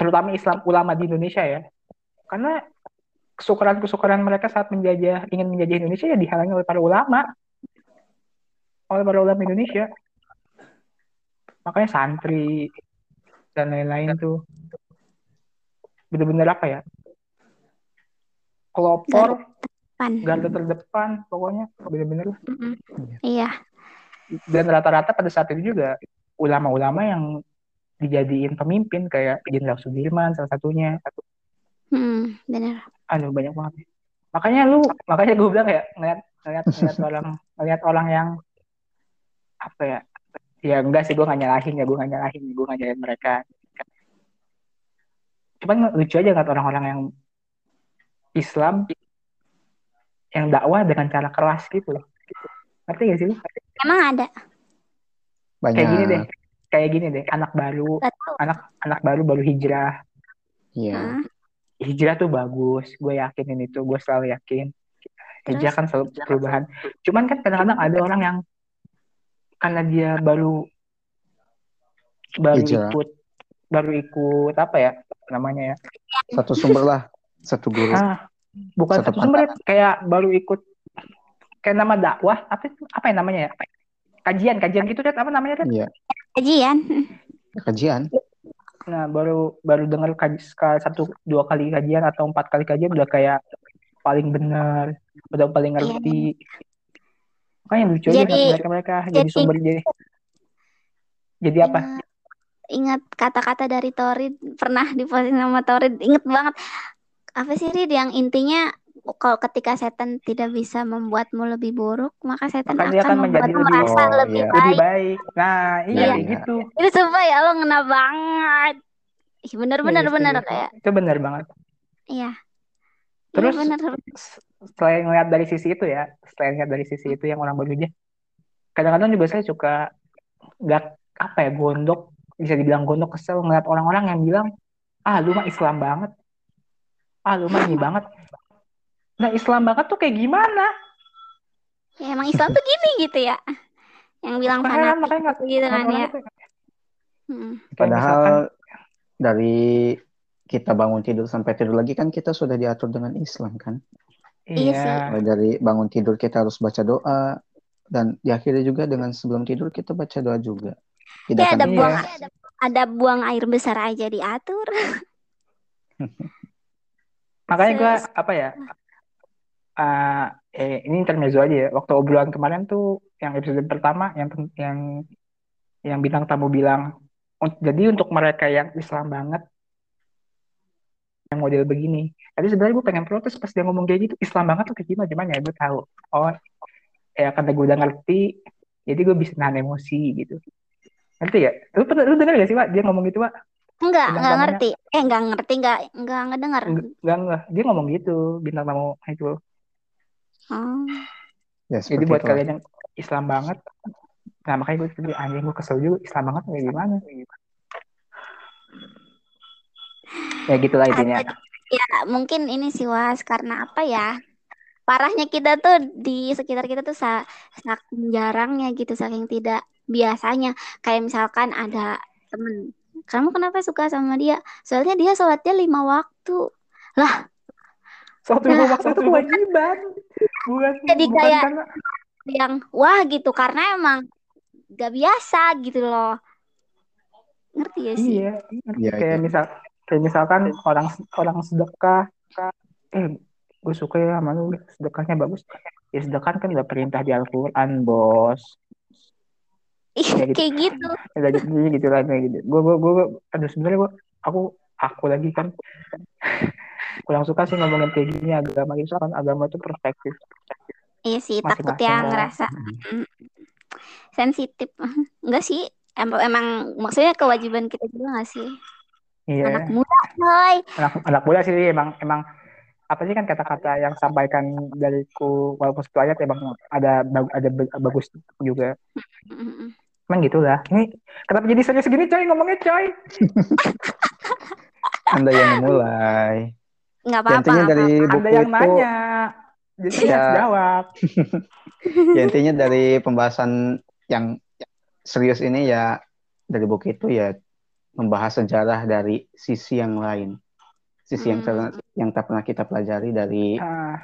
terutama Islam ulama di Indonesia ya. Karena kesukaran-kesukaran mereka saat menjajah ingin menjajah Indonesia ya dihalangi oleh para ulama. Oleh para ulama Indonesia. Makanya santri dan lain-lain tuh bener-bener apa ya? Kelopor, garda terdepan, pokoknya bener-bener lah. Mm-mm. Iya. dan rata-rata pada saat itu juga ulama-ulama yang dijadiin pemimpin kayak Jenderal Sudirman salah satunya Hmm, benar. aduh banyak banget nih. makanya lu makanya gue bilang ya ngeliat ngeliat ngeliat orang ngeliat orang yang apa ya ya enggak sih gue gak nyalahin ya gue gak nyalahin gue gak nyalahin mereka cuman lucu aja nggak orang-orang yang Islam yang dakwah dengan cara keras gitu loh ngerti gak sih lu? Emang ada. Banyak. kayak gini deh kayak gini deh anak baru anak anak baru baru hijrah Iya. Hah? hijrah tuh bagus gue yakinin itu gue selalu yakin hijrah Terus? kan selalu perubahan cuman kan kadang-kadang ada orang yang karena dia baru baru Hijrah. ikut baru ikut apa ya namanya ya Satu sumber lah. Satu guru. ah bukan Satu satu sumber kayak baru ikut kayak nama dakwah apa itu apa yang namanya ya kajian kajian gitu kan apa namanya kan Iya. Kajian. Kajian. nah baru baru dengar satu dua kali kajian atau empat kali kajian udah kayak paling benar udah paling ngerti makanya lucu aja Jadi- mereka mereka jadi jadi- sumber jadi jadi apa Ingat, ingat kata-kata dari Torid pernah diposting sama Torid inget banget apa sih Rid yang intinya kalau ketika setan tidak bisa membuatmu lebih buruk maka setan akan akan menjadi membuatmu lebih- merasa Oh, lebih iya. baik. Lebih baik. Nah iya Iya. gitu. Itu sumpah ya lo ngena banget. Ih, bener bener Iya, bener setuju. kayak itu benar banget. Iya. Terus- iya, bener. selain ngeliat dari sisi itu ya selain ngeliat dari sisi itu yang orang bekerja kadang-kadang juga saya suka nggak apa ya gondok bisa dibilang gondok kesel ngeliat orang-orang yang bilang ah lu mah Islam banget. Ah lu mah ini banget nah Islam banget tuh kayak gimana ya emang Islam tuh gini gitu ya yang bilang makanya fanatik makanya nggak gitu kan ya Hmm. Padahal misalkan- dari kita bangun tidur sampai tidur lagi kan kita sudah diatur dengan Islam kan. Iya sih. iya Mulai dari bangun tidur kita harus baca doa dan diakhiri juga dengan sebelum tidur kita baca doa juga. Tidak Ya ada Iya. buang ada buang air besar aja diatur. makanya gue apa ya eh eh, ini intermezzo aja ya. Waktu obrolan kemarin tuh yang episode pertama yang yang yang bintang tamu bilang "Un- jadi untuk mereka yang Islam banget yang model begini. Tadi sebenarnya gue pengen protes pas dia ngomong kayak gitu Islam banget tuh kayak gimana? Cuman ya gue tahu. Oh ya karena gue udah ngerti jadi gue bisa nahan emosi gitu. Ngerti ya? Lu pernah lu denger gak sih pak dia ngomong gitu pak Enggak, enggak ngerti. Eh, enggak ngerti, enggak enggak ngedengar. enggak, enggak. dia ngomong gitu bintang tamu itu Ya Jadi buat itulah. kalian yang Islam banget, nah makanya gue tadi anjing gue kesel juga Islam banget kayak gimana? Ya gitulah intinya. Ya, mungkin ini sih Was karena apa ya? Parahnya kita tuh di sekitar kita tuh sa saking jarangnya gitu, saking tidak biasanya. Kayak misalkan ada temen, kamu kenapa suka sama dia? Soalnya dia sholatnya lima waktu. Suatu Nah, waktu itu kewajiban, bukan Jadi bukan kayak- karena Yang wah gitu karena emang gak biasa gitu loh. Ngerti ya sih? iya, Iya, kayak iya. misal kayak misalkan orang orang sedekah, eh gue suka ya sama lu sedekahnya bagus. Ya sedekah kan udah perintah di Al-Quran bos. Iya, Ya gitu. kayak gitu. Udah gitu gitu lah kayak gitu. Gue gue gue aduh sebenarnya gue aku aku lagi kan kurang suka sih ngomongin kayak gini agama itu kan agama itu perspektif Iya sih, takut Masing-masing ya lah. ngerasa mm, sensitif. Enggak sih, emang, emang maksudnya kewajiban kita juga gak sih? iya Anak muda, coy. anak anak muda sih emang emang apa sih kan kata-kata yang sampaikan dariku walaupun satu ayat emang ada ada ba- bagus juga emang gitulah ini kenapa jadi serius gini coy ngomongnya coy Anda yang memulai. Nggak Ya, apa-apa. intinya dari anda buku yang itu nanya jadi Ya. harus jawab ya intinya dari pembahasan yang serius ini ya dari buku itu ya membahas sejarah dari sisi yang lain. Sisi yang Hmm. ter- yang tak pernah kita pelajari dari Ah,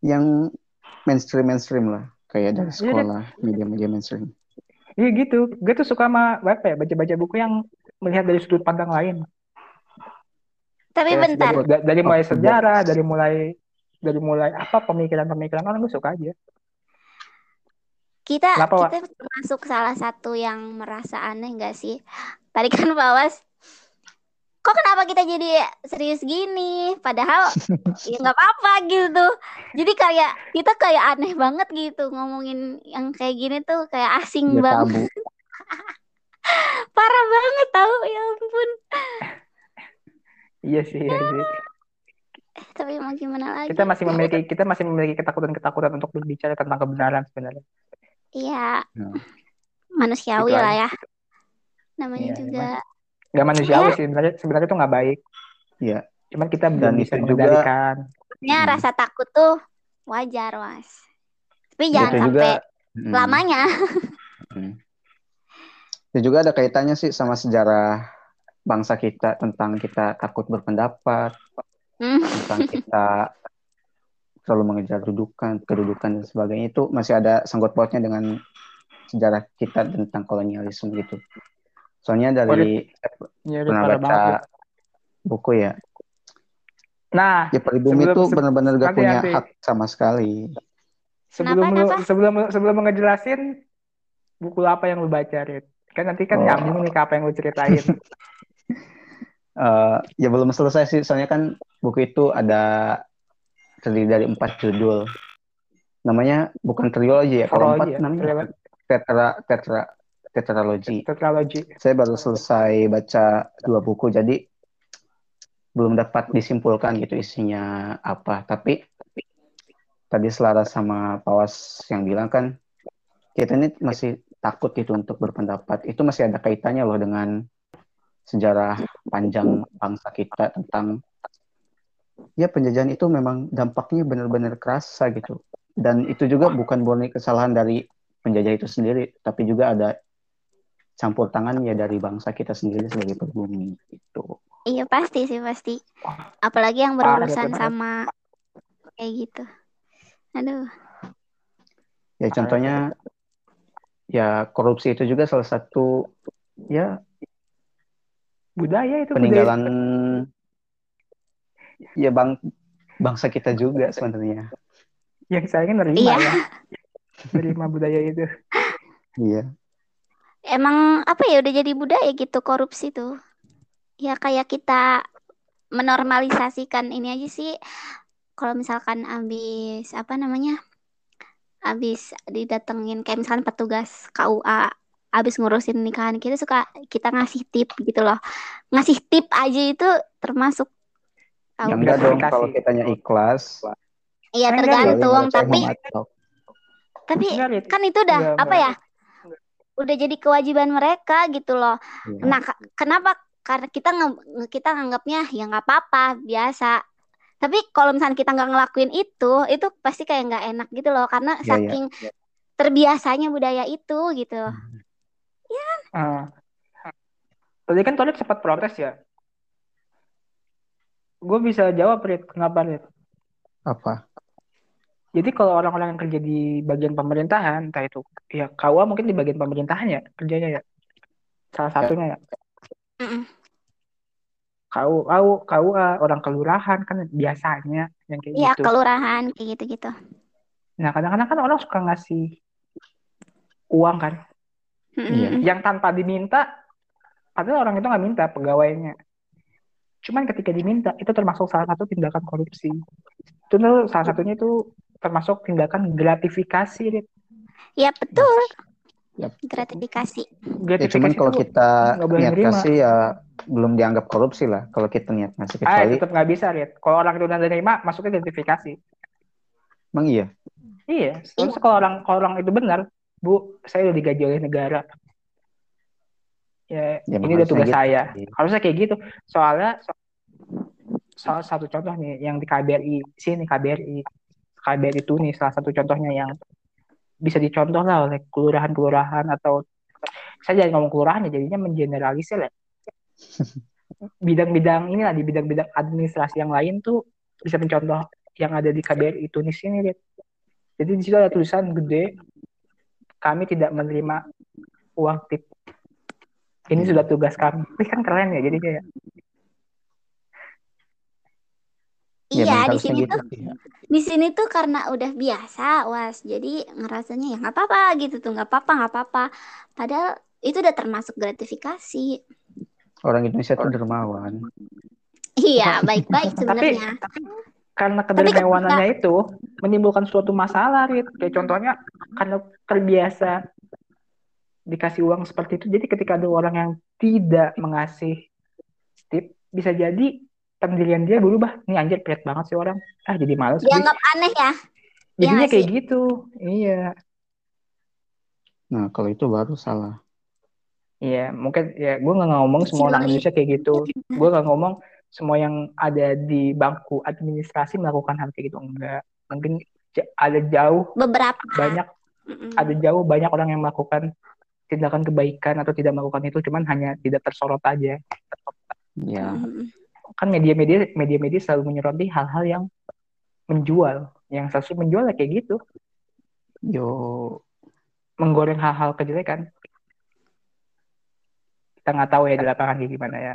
yang mainstream mainstream lah kayak dari Iya, sekolah media-media mainstream. iya gitu gue tuh suka sama apa ya baca-baca buku yang melihat dari sudut pandang lain Tapi Kayak bentar, dari, da- dari mulai Oh, sejarah dari mulai dari mulai apa pemikiran-pemikiran orang gue suka aja kita Kenapa, Wak? kita termasuk salah satu yang merasa aneh nggak sih? Tadi kan Bawas, kok kenapa kita jadi serius gini? Padahal ya nggak apa-apa gitu. Jadi kayak kita kayak aneh banget gitu ngomongin yang kayak gini tuh kayak asing Ya banget, parah banget tahu ya ampun. Iya sih, iya sih. Eh, tapi mau gimana lagi? Kita masih memiliki kita masih memiliki ketakutan-ketakutan untuk berbicara tentang kebenaran sebenarnya. Iya, Nah, manusiawi Gitu lah ya. Namanya Iya, juga. Gak manusiawi Ya. sih sebenarnya sebenarnya itu nggak baik. Iya. Cuman kita belum bisa juga- mengendalikan. Ya, Hmm. rasa takut tuh wajar, Mas. Tapi jangan itu sampai juga mm, lamanya. mm. Itu juga ada kaitannya sih sama sejarah bangsa kita tentang kita takut berpendapat, Hmm. tentang kita selalu mengejar kedudukan, kedudukan dan sebagainya itu masih ada sangkut pautnya dengan sejarah kita tentang kolonialisme gitu. Soalnya dari Iya, pernah baca banget. buku ya, Nah, ya pribumi Sebelum- itu benar-benar gak nanti, punya nanti. hak sama sekali. sebelum Kenapa, lu kenapa? sebelum sebelum lu ngejelasin buku apa yang lu baca, Rit? Kan nanti kan Oh. nyambung nih ke apa yang lu ceritain. Eh, ya belum selesai sih, soalnya kan buku itu ada terdiri dari empat judul. Namanya bukan trilogi ya, kalau empat ya, namanya trilogi. tetra tetra tetralogi. Tetralogi. Saya baru selesai baca dua buku, jadi belum dapat disimpulkan gitu isinya apa. Tapi tadi selaras sama Pawas yang bilang kan kita ini masih takut gitu untuk berpendapat. Itu masih ada kaitannya loh dengan sejarah panjang bangsa kita tentang ya penjajahan itu memang dampaknya benar-benar kerasa gitu. Dan itu juga bukan murni kesalahan dari penjajah itu sendiri, tapi juga ada campur tangan ya dari bangsa kita sendiri sebagai pribumi gitu. Iya pasti sih pasti. Apalagi yang berurusan sama kayak gitu. Aduh. Ya contohnya ya korupsi itu juga salah satu ya Budaya itu peninggalan budaya. ya bang bangsa kita juga sebenarnya. yang saya nerima Iya. ya. Nerima budaya itu. Iya. Emang apa ya udah jadi budaya gitu korupsi tuh. Ya kayak kita menormalisasikan ini aja sih. Kalau misalkan habis apa namanya? Habis didatengin kayak misalkan petugas KUA habis ngurusin nikahan kita suka kita ngasih tip gitu loh. Ngasih tip aja itu termasuk tahu. Ya enggak dong kalau kitanya ikhlas. Iya tergantung ya, tapi tapi Enggak, kan itu udah Enggak, apa ya? Udah jadi kewajiban mereka gitu loh. Iya. Nah, kenapa? Karena kita nge- kita nganggapnya ya nggak apa-apa, biasa. Tapi kalau misalnya kita nggak ngelakuin itu, itu pasti kayak nggak enak gitu loh, karena iya. saking terbiasanya budaya itu gitu. Ah. Tadi kan Torik sempat protes ya. Gue bisa jawab, Rit. Kenapa, Rit? apa? Jadi kalau orang-orang yang kerja di bagian pemerintahan, entah itu ya KUA mungkin di bagian pemerintahan ya kerjanya ya. Salah satunya ya. KU, KU, KUA, orang kelurahan kan biasanya yang kayak Iya, gitu. kelurahan kayak gitu-gitu. Nah, kadang-kadang kan orang suka ngasih uang kan, Mm-mm. yang tanpa diminta, padahal orang itu nggak minta pegawainya. Cuman ketika diminta, itu termasuk salah satu tindakan korupsi. Itu tuh salah satunya itu termasuk tindakan gratifikasi. Rit. Iya, betul. Yap. Gratifikasi. Ya Gratifikasi cuman kalau kita niat kasih ya belum dianggap korupsi lah. Kalau kita niat ngasih ah, kecuali tetap nggak bisa, Rit. Kalau orang itu udah nerima, masuknya gratifikasi. emang iya. Iya, terus kalau orang kalau orang itu benar, Bu, saya udah digaji oleh negara. Ya, Ya, ini udah tugas gitu. saya. Harusnya kayak gitu. Soalnya salah satu contoh nih yang di KBRI sini KBRI KBRI itu nih salah satu contohnya yang bisa dicontoh lah oleh kelurahan-kelurahan atau saya jangan ngomong kelurahan ya jadinya mengeneralisir ya bidang-bidang inilah di bidang-bidang administrasi yang lain tuh bisa mencontoh yang ada di KBRI Tunis ini lihat jadi di situ ada tulisan gede kami tidak menerima uang tip ini sudah tugas kami ini kan keren ya jadinya ya Ya, Iya, memang di sini gitu tuh sih. di sini tuh karena udah biasa, was. Jadi ngerasanya ya nggak apa-apa gitu tuh, nggak apa-apa, nggak apa-apa. Padahal itu udah termasuk gratifikasi. Orang Indonesia tuh dermawan. Iya, baik-baik tapi sebenarnya. Karena Tapi kedermawanannya itu menimbulkan suatu masalah Rit. kayak contohnya karena terbiasa dikasih uang seperti itu jadi ketika ada orang yang tidak mengasih tip bisa jadi pendirian dia berubah nih anjir pret banget sih orang ah jadi males. Dianggap aneh ya. jadinya nggak kayak sih? gitu iya Nah, kalau itu baru salah. iya mungkin ya gue nggak ngomong semua orang. Indonesia kayak gitu gue nggak ngomong semua yang ada di bangku administrasi melakukan hal kayak gitu enggak. Mungkin ada jauh Beberapa. banyak Mm-mm. ada jauh banyak orang yang melakukan tindakan kebaikan atau tidak melakukan itu cuman hanya tidak tersorot aja. Ya, Mm-mm. kan media-media media-media selalu menyoroti hal-hal yang menjual yang seharusnya menjual ya kayak gitu. Yo, menggoreng hal-hal kejelekan. Kita nggak tahu ya di lapangan kayak gimana ya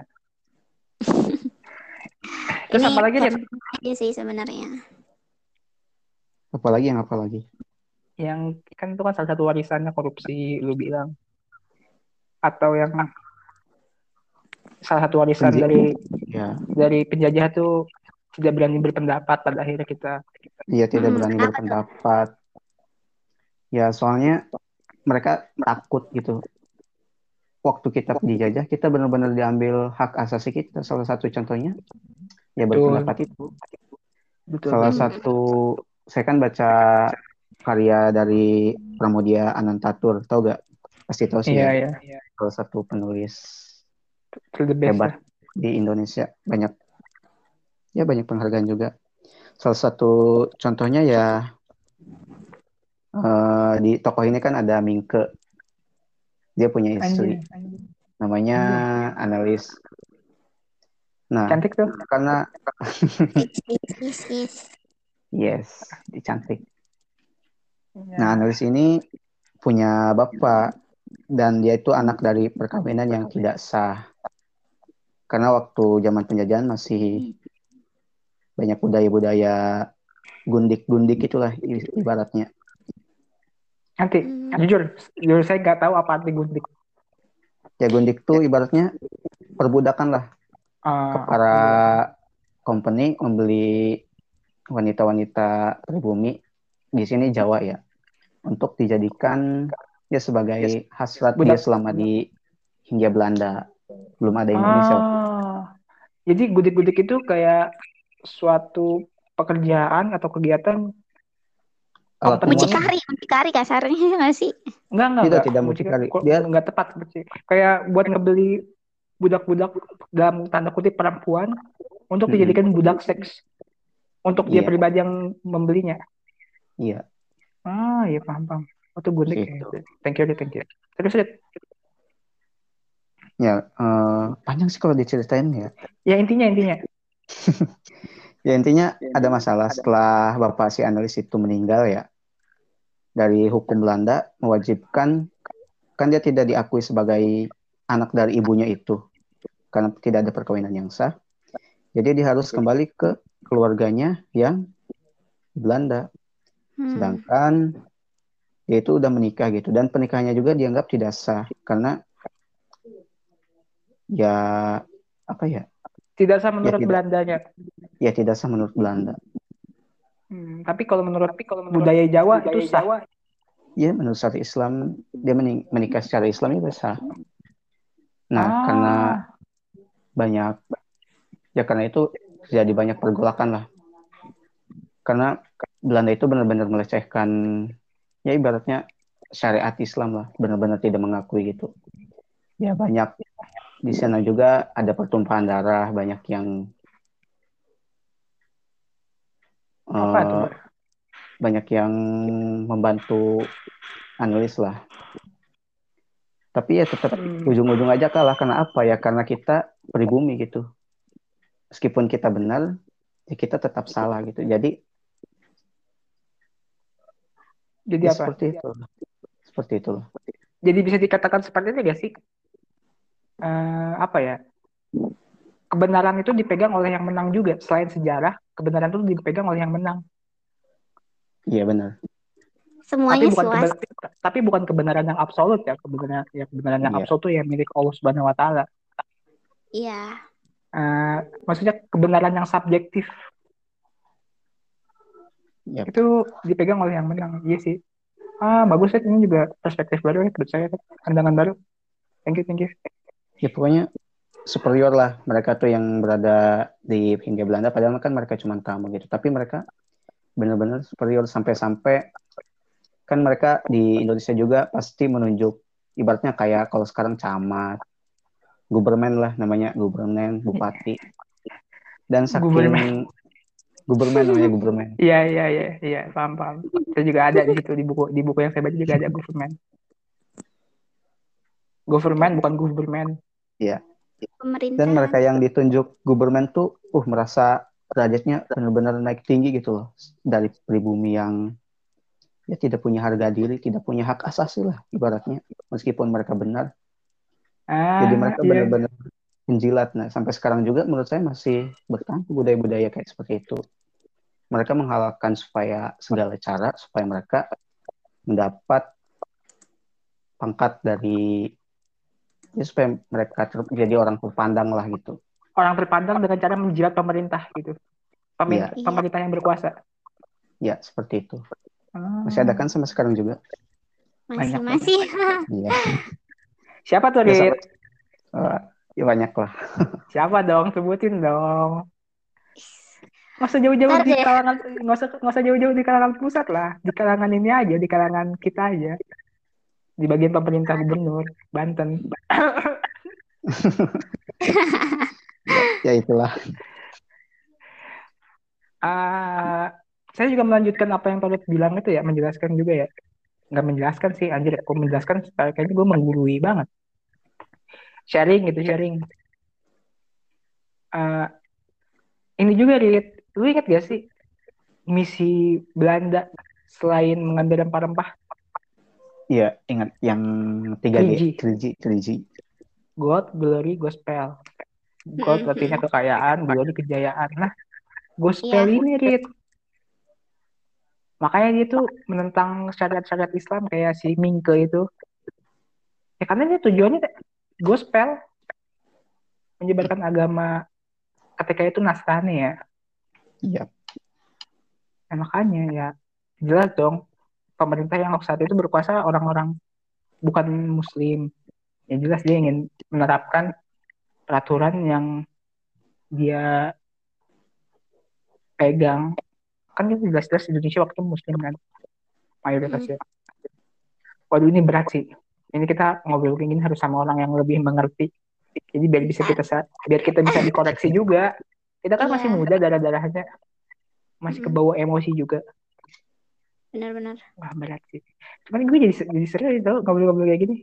terus Ini apa lagi aja sih sebenarnya. apalagi yang apa lagi? yang kan itu kan salah satu warisannya korupsi lu bilang atau yang salah satu warisan dari Ya, dari penjajah tuh tidak berani berpendapat pada akhirnya kita Iya tidak Hmm, berani tuh? berpendapat. Ya soalnya mereka takut gitu. Waktu kita dijajah, kita benar-benar diambil hak asasi kita. Salah satu contohnya, ya berpendapat itu. betul Salah satu, saya kan baca karya dari Pramudia Anantatur, tau gak? Pasti tahu sih iya ya. iya Salah satu penulis hebat lah. di Indonesia. Banyak, ya banyak penghargaan juga. Salah satu contohnya ya eh, di tokoh ini kan ada Mingke. Dia punya istri, Anjing, namanya analis. Nah, cantik tuh karena Is, is, is, is. yes, dicantik. Iya. Nah, analis ini punya bapak dan dia itu anak dari perkawinan yang tidak sah. Karena waktu zaman penjajahan masih banyak budaya-budaya gundik-gundik itulah ibaratnya. nanti Hmm. jujur jujur saya nggak tahu apa arti gundik Ya gundik tuh ibaratnya perbudakan lah. Ah, Para company membeli wanita-wanita pribumi di sini Jawa ya untuk dijadikan ya sebagai hasrat dia Budak. selama di Hindia Belanda. Belum ada Indonesia. Ah, jadi gudik-gudik itu kayak suatu pekerjaan atau kegiatan Alat Pertemuan. temuan Mucikari, mucikari kasarnya ya nggak sih? enggak enggak Tidak, enggak tidak Mucikari. Dia- enggak tepat kayak buat ngebeli budak-budak dalam tanda kutip perempuan untuk Mm-mm. dijadikan budak seks untuk dia Iya. pribadi yang membelinya Iya. ah iya paham paham oh, itu gundik ya. Gitu. thank you thank you terus Rit. Ya, eh, panjang sih kalau diceritain ya. ya intinya intinya Ya intinya ada masalah setelah bapak si analis itu meninggal ya. Dari hukum Belanda mewajibkan kan dia tidak diakui sebagai anak dari ibunya itu karena tidak ada perkawinan yang sah. Jadi dia harus kembali ke keluarganya yang di Belanda. Hmm. Sedangkan dia itu udah menikah gitu dan pernikahannya juga dianggap tidak sah karena ya apa ya? tidak sah menurut tidak. Belandanya Ya tidak sah menurut Belanda. Hmm, tapi kalau menurut budaya Jawa itu sah Ya, menurut syariat Islam dia menikah secara Islam itu sah. Nah, Ah. karena banyak ya karena itu terjadi banyak pergolakan lah. Karena Belanda itu benar-benar melecehkan ya ibaratnya syariat Islam lah, benar-benar tidak mengakui gitu. Ya banyak di sana juga ada pertumpahan darah, banyak yang apa tuh banyak yang membantu analis lah. Tapi ya tetap Hmm. ujung-ujung aja kalah karena apa ya? Karena kita pribumi gitu. Meskipun kita benar, ya kita tetap salah gitu. Jadi jadi ya apa seperti itu. Seperti itu. jadi bisa dikatakan seperti itu gak sih Eh, apa ya kebenaran itu dipegang oleh yang menang juga selain sejarah kebenaran itu dipegang oleh yang menang Iya benar. Semuanya tapi bukan swasta. keben- tapi bukan kebenaran yang absolut ya. Kebenaran ya kebenaran yang Iya. absolut itu yang milik Allah Subhanahu Wa Taala. Iya. Eh, maksudnya kebenaran yang subjektif. Yap. itu dipegang oleh yang menang. Iya sih. Ah bagus ya ini juga perspektif baru ya menurut saya. Pandangan baru. Thank you thank you. Ya pokoknya superior lah mereka tuh yang berada di Hindia Belanda. Padahal kan mereka cuma tamu gitu. Tapi mereka benar-benar superior sampai-sampai kan mereka di Indonesia juga pasti menunjuk ibaratnya kayak kalau sekarang camat gubermen lah namanya gubermen bupati dan saking Gubermen. gubermen namanya gubermen Iya iya iya iya paham paham. Saya juga ada di situ di buku di buku yang saya baca juga ada government. Government bukan government. Pemerintah. dan mereka yang ditunjuk gubermen tuh uh merasa derajatnya benar-benar naik tinggi gitu loh dari pribumi yang ya tidak punya harga diri tidak punya hak asasi lah ibaratnya meskipun mereka benar Ah, jadi mereka iya. benar-benar menjilat nah sampai sekarang juga menurut saya masih bertahan budaya-budaya kayak seperti itu mereka menghalalkan supaya segala cara supaya mereka mendapat pangkat dari ya supaya mereka ter- jadi orang terpandang lah gitu orang terpandang dengan cara menjilat pemerintah gitu. Pemerintah, Iya. pemerintah yang berkuasa. ya seperti itu Masih ada kan sampai sekarang juga masih banyak masih. iya Siapa tuh, Ya, Rit? Eh, ya banyak lah Siapa dong? Sebutin dong. Nggak usah jauh-jauh di kalangan, nggak usah, nggak usah jauh-jauh di kalangan pusat lah. Di kalangan ini aja, di kalangan kita aja. Di bagian pemerintah gubernur, Banten. ya itulah Ah, saya juga melanjutkan apa yang Tolit bilang itu ya, menjelaskan juga ya. Nggak menjelaskan sih, anjir. Aku menjelaskan, kayaknya gue menggurui banget. Sharing gitu, sharing. Ah, ini juga, Rit. Lu inget gak sih misi Belanda selain mengambil rempah-rempah? Iya, ingat yang 3G, 3G. 3G, 3G. God, glory, gospel. God artinya kekayaan, glory, kejayaan. Nah, gospel Iya. ini, Rit. Makanya dia tuh menentang syariat-syariat Islam kayak si Mingke itu. Ya karena dia tujuannya gospel. Menyebarkan agama ketika itu Nasrani ya. Iya, Nah, makanya ya jelas dong pemerintah yang saat itu berkuasa orang-orang bukan muslim. Ya jelas dia ingin menerapkan peraturan yang dia pegang. Kan itu jelas-jelas Indonesia waktu muslim kan mayoritasnya. Waduh ini berat sih. Ini kita ngobrol kayak gini harus sama orang yang lebih mengerti. Jadi biar bisa kita biar kita bisa dikoreksi juga. Kita kan masih Iya. muda darah-darahnya masih Mm. kebawa emosi juga. Benar-benar. Wah berat sih. Cuman gue jadi jadi seru tau ngobrol-ngobrol kayak gini.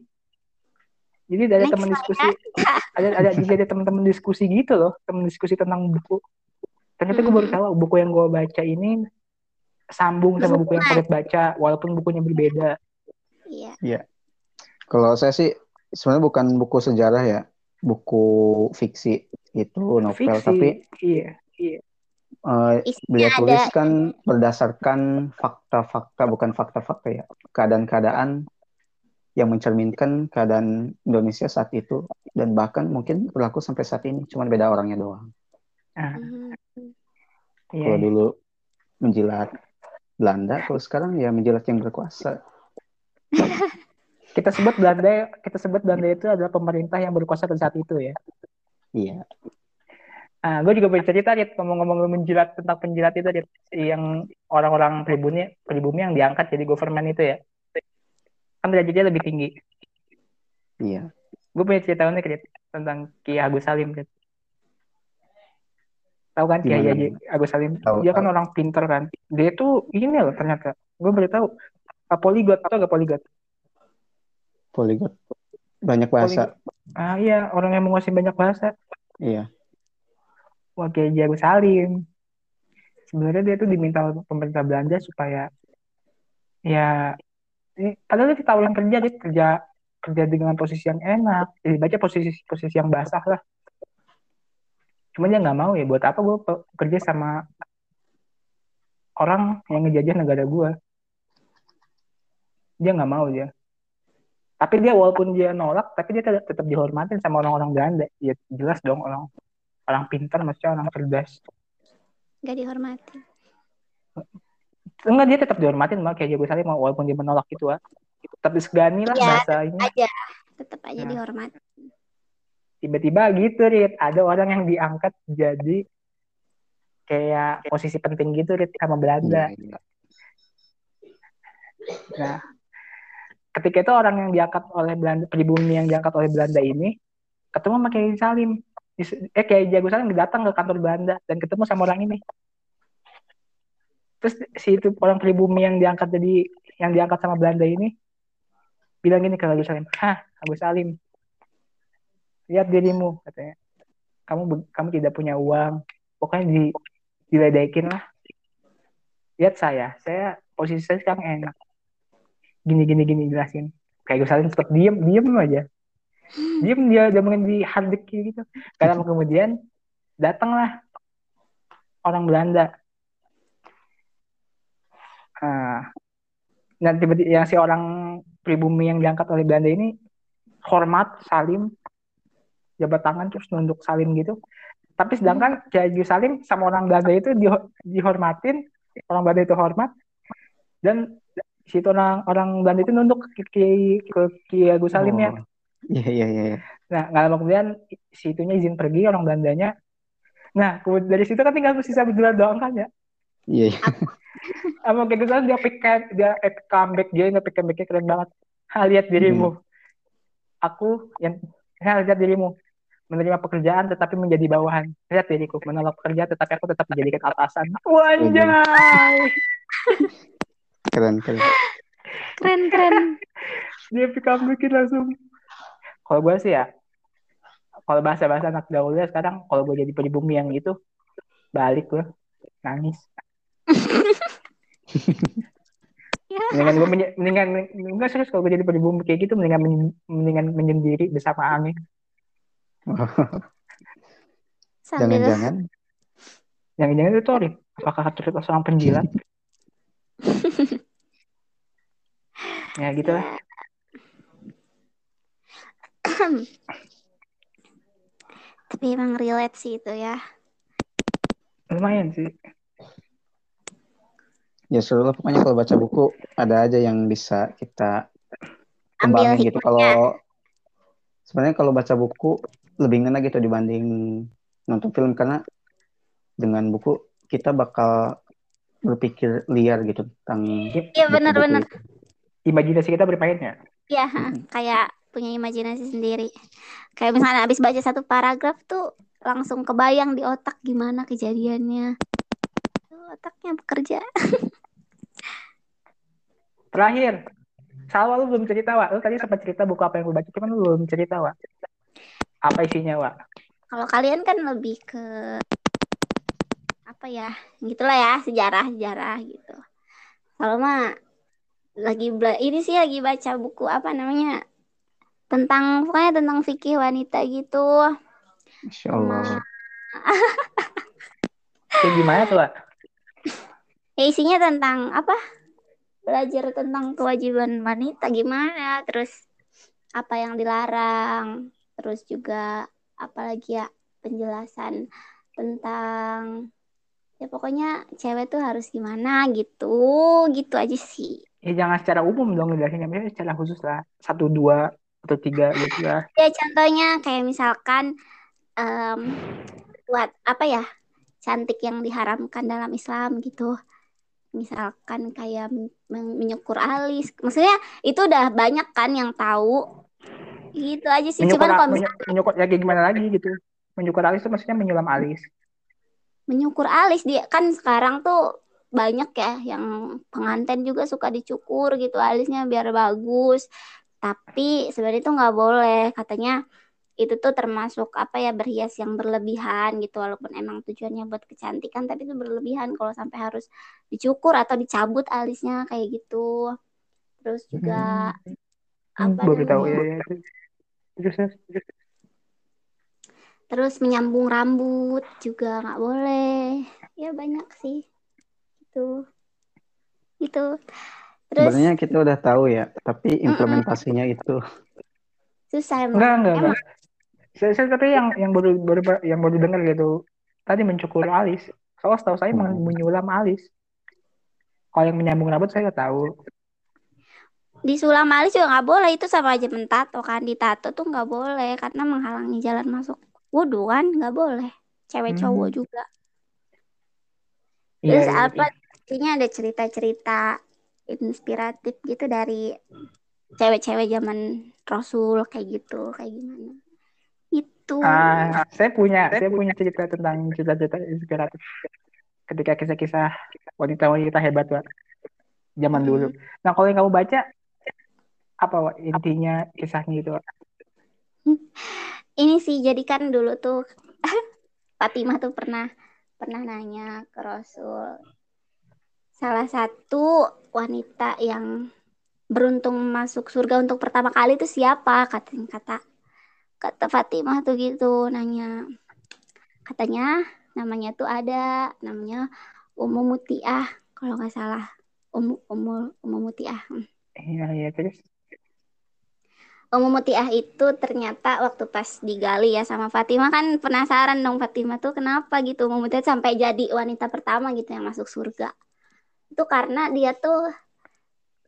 Jadi ada teman diskusi, ada ada jadi ada teman-teman diskusi gitu loh, teman diskusi tentang buku. Ternyata gue baru tahu buku yang gue baca ini sambung sama buku yang kalian baca, walaupun bukunya berbeda. Iya. kalau saya sih sebenarnya bukan buku sejarah ya, buku fiksi itu novel, Fiksi, tapi iya, iya. eh, Isinya beliau ada tulis kan berdasarkan fakta-fakta bukan fakta-fakta ya, keadaan-keadaan yang mencerminkan keadaan Indonesia saat itu dan bahkan mungkin berlaku sampai saat ini, cuman beda orangnya doang. Iya. Kalau dulu menjilat Belanda, kalau sekarang ya menjilat yang berkuasa. Kita sebut Belanda, kita sebut Belanda itu adalah pemerintah yang berkuasa pada saat itu ya. Iya, Ah, gue juga bercerita Rit, ngomong-ngomong menjilat tentang penjilat itu Rit, yang orang-orang pribumi pribumi yang diangkat jadi government itu ya. Kan derajatnya lebih tinggi. iya. Gue punya cerita unik Rit, tentang Ki Agus Salim Rit. Tahu kan Ki Gimana? Haji Agus Salim? Tahu, Dia kan tahu. orang pinter kan. Dia tuh ini loh ternyata. Gue baru tahu. Ah, Poligot atau gak poligot? Poligot. Banyak bahasa. Ah iya, orang yang menguasai banyak bahasa. Iya. Wah, Ki Haji Agus Salim. Sebenarnya dia tuh diminta pemerintah Belanda supaya ya padahal dia tawaran kerja dia kerja kerja dengan posisi yang enak jadi baca posisi posisi yang basah lah cuma dia nggak mau ya buat apa gue kerja sama orang yang ngejajah negara gue dia nggak mau dia tapi dia walaupun dia nolak tapi dia tetap, tetap dihormatin sama orang-orang Belanda ya jelas dong orang orang pintar maksudnya orang cerdas Gak dihormati. enggak dia tetap dihormatin mah kayak Jago mah, walaupun dia menolak itu ah tetap disegani lah Iya. bahasanya Aja. Tetap aja Nah. dihormati. Tiba-tiba gitu Rit. Ada orang yang diangkat jadi kayak posisi penting gitu Rit sama Belanda. Iya, iya. nah ketika itu orang yang diangkat oleh Belanda pribumi yang diangkat oleh Belanda ini ketemu sama Kiai Salim. Eh Kiai Jago Salim datang ke kantor Belanda dan ketemu sama orang ini. Terus si itu orang pribumi yang diangkat jadi yang diangkat sama Belanda ini bilang gini ke Agus Salim hah Agus Salim lihat dirimu katanya. Kamu kamu tidak punya uang. Pokoknya di diledekin lah. Lihat saya saya posisi saya sekarang enak. Gini gini gini jelasin. Kayak Gus Salim tetap diem diem aja. Diem dia dia main di hardik gitu. Lama kemudian datanglah orang Belanda. Nah dan tiba-tiba yang si orang pribumi yang diangkat oleh Belanda ini hormat Salim jabat tangan terus nunduk Salim gitu tapi sedangkan Kiai Gus Salim sama orang Belanda itu diho- dihormatin orang Belanda itu hormat dan situ orang orang Belanda itu nunduk ke Kiai ke Kiai Agus Salim ya Oh. Iya, iya, iya. iya. Nah, nggak lama kemudian si itunya izin pergi orang Belandanya. Nah, kemudian dari situ kan tinggal sisa bergelar doang kan ya. Iya, iya. Sama kayak gitu dia pick dia epic comeback dia pick comebacknya keren banget. Ha, lihat dirimu. Aku yang ha, lihat dirimu menerima pekerjaan tetapi menjadi bawahan. Lihat diriku menolak pekerjaan tetapi aku tetap dijadikan atasan. Wanjay. Keren, keren. Keren keren. Dia pick comebackin langsung. Kalau gue sih ya, kalau bahasa-bahasa anak gaul ya sekarang kalau gue jadi pribumi yang itu balik gue nangis. Ya. mendingan gue menye- mendingan enggak serius kalau gue jadi pribumi kayak gitu mendingan men- mendingan menyendiri bersama angin. Jangan-jangan. Yang jangan itu Torip apakah Torip seorang penjilat? Ya gitu lah. Tapi emang relate sih itu ya. lumayan sih ya seru lah pokoknya kalau baca buku ada aja yang bisa kita Ambil kembangin gitu. hikmahnya. Kalau sebenarnya kalau baca buku lebih ngena gitu dibanding nonton film karena dengan buku kita bakal berpikir liar gitu tentang Iya benar buku-buku benar. itu. imajinasi kita bermain ya Iya, kayak punya imajinasi sendiri. Kayak misalnya habis baca satu paragraf tuh langsung kebayang di otak gimana kejadiannya. Tuh, Otaknya bekerja. terakhir Salwa lu belum cerita Wak lu tadi sempat cerita buku apa yang lu baca cuman lu belum cerita Wak apa isinya Wak Kalau kalian kan lebih ke apa ya? Gitulah ya, sejarah-sejarah gitu. Kalau mah lagi bela ini sih lagi baca buku apa namanya? Tentang pokoknya tentang fikih wanita gitu. Masya Allah. kayak gimana tuh Wak Ya isinya tentang apa? Belajar tentang kewajiban wanita gimana, terus apa yang dilarang, terus juga apalagi ya penjelasan tentang ya pokoknya cewek tuh harus gimana gitu, gitu aja sih. ya jangan secara umum dong ngejelasinnya misalnya secara khusus lah satu dua atau tiga gitu lah Ya contohnya kayak misalkan em, buat apa ya cantik yang diharamkan dalam Islam gitu. Misalkan kayak men- men- menyukur alis. Maksudnya itu udah banyak kan yang tahu. Gitu aja sih. menyukur, Cuman kalau misalkan menyukur ya kayak gimana lagi gitu menyukur alis itu maksudnya menyulam alis menyukur alis dia kan sekarang tuh banyak ya yang pengantin juga suka dicukur gitu alisnya biar bagus. Tapi sebenarnya itu nggak boleh katanya itu tuh termasuk apa ya berhias yang berlebihan gitu walaupun emang tujuannya buat kecantikan tapi itu berlebihan kalau sampai harus dicukur atau dicabut alisnya kayak gitu. Terus juga Hmm, apa baru tahu namanya ya, ya. Terus, terus, terus. terus menyambung rambut juga nggak boleh. Ya banyak sih. Gitu. Gitu. Terus Sebenarnya kita udah tahu ya, tapi implementasinya itu susah emang. enggak enggak emang enggak saya, saya tapi yang yang baru baru yang baru dengar gitu tadi mencukur alis. Soalnya setahu saya Hmm. menyulam alis. Kalau yang menyambung rambut saya nggak tahu. Di sulam alis juga nggak boleh. Itu sama aja mentato kan. Ditato tuh nggak boleh. Karena menghalangi jalan masuk wudhu kan. Nggak boleh. Cewek Hmm. cowok juga. Iya, terus iya, apa intinya ada cerita-cerita inspiratif gitu dari cewek-cewek zaman Rasul kayak gitu. Kayak gimana itu Ah, saya punya, saya punya cerita tentang cerita-cerita inspiratif. Ketika kisah-kisah wanita-wanita hebat, Wak. Zaman Mm-mm. dulu. Nah, kalau yang kamu baca, apa, Wak, intinya kisahnya itu, Wak? ini sih jadi kan dulu tuh Fatimah tuh pernah pernah nanya ke Rasul salah satu wanita yang beruntung masuk surga untuk pertama kali itu siapa kata kata kata Fatimah tuh gitu nanya katanya namanya tuh ada namanya Ummu Mutiah kalau nggak salah Ummu Ummu Ummu Mutiah Iya, iya, terus. Ummu Mutiah itu ternyata waktu pas digali ya sama Fatimah kan penasaran dong Fatimah tuh kenapa gitu Ummu Mutiah sampai jadi wanita pertama gitu yang masuk surga. Itu karena dia tuh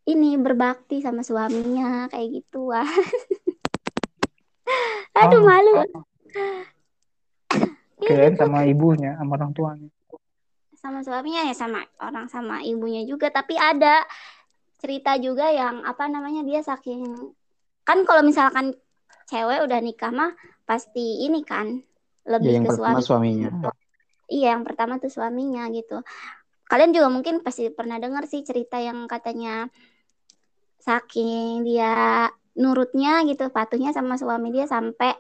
ini berbakti sama suaminya kayak gitu wah. Aduh Oh. malu. Kirain sama ibunya, sama orang tuanya. Sama suaminya ya sama orang sama ibunya juga tapi ada cerita juga yang apa namanya dia saking kan kalau misalkan cewek udah nikah mah pasti ini kan Ya lebih yang ke pertama suami suaminya. Iya, yang pertama tuh suaminya gitu. Kalian juga mungkin pasti pernah dengar sih cerita yang katanya saking dia nurutnya gitu, patuhnya sama suami dia sampai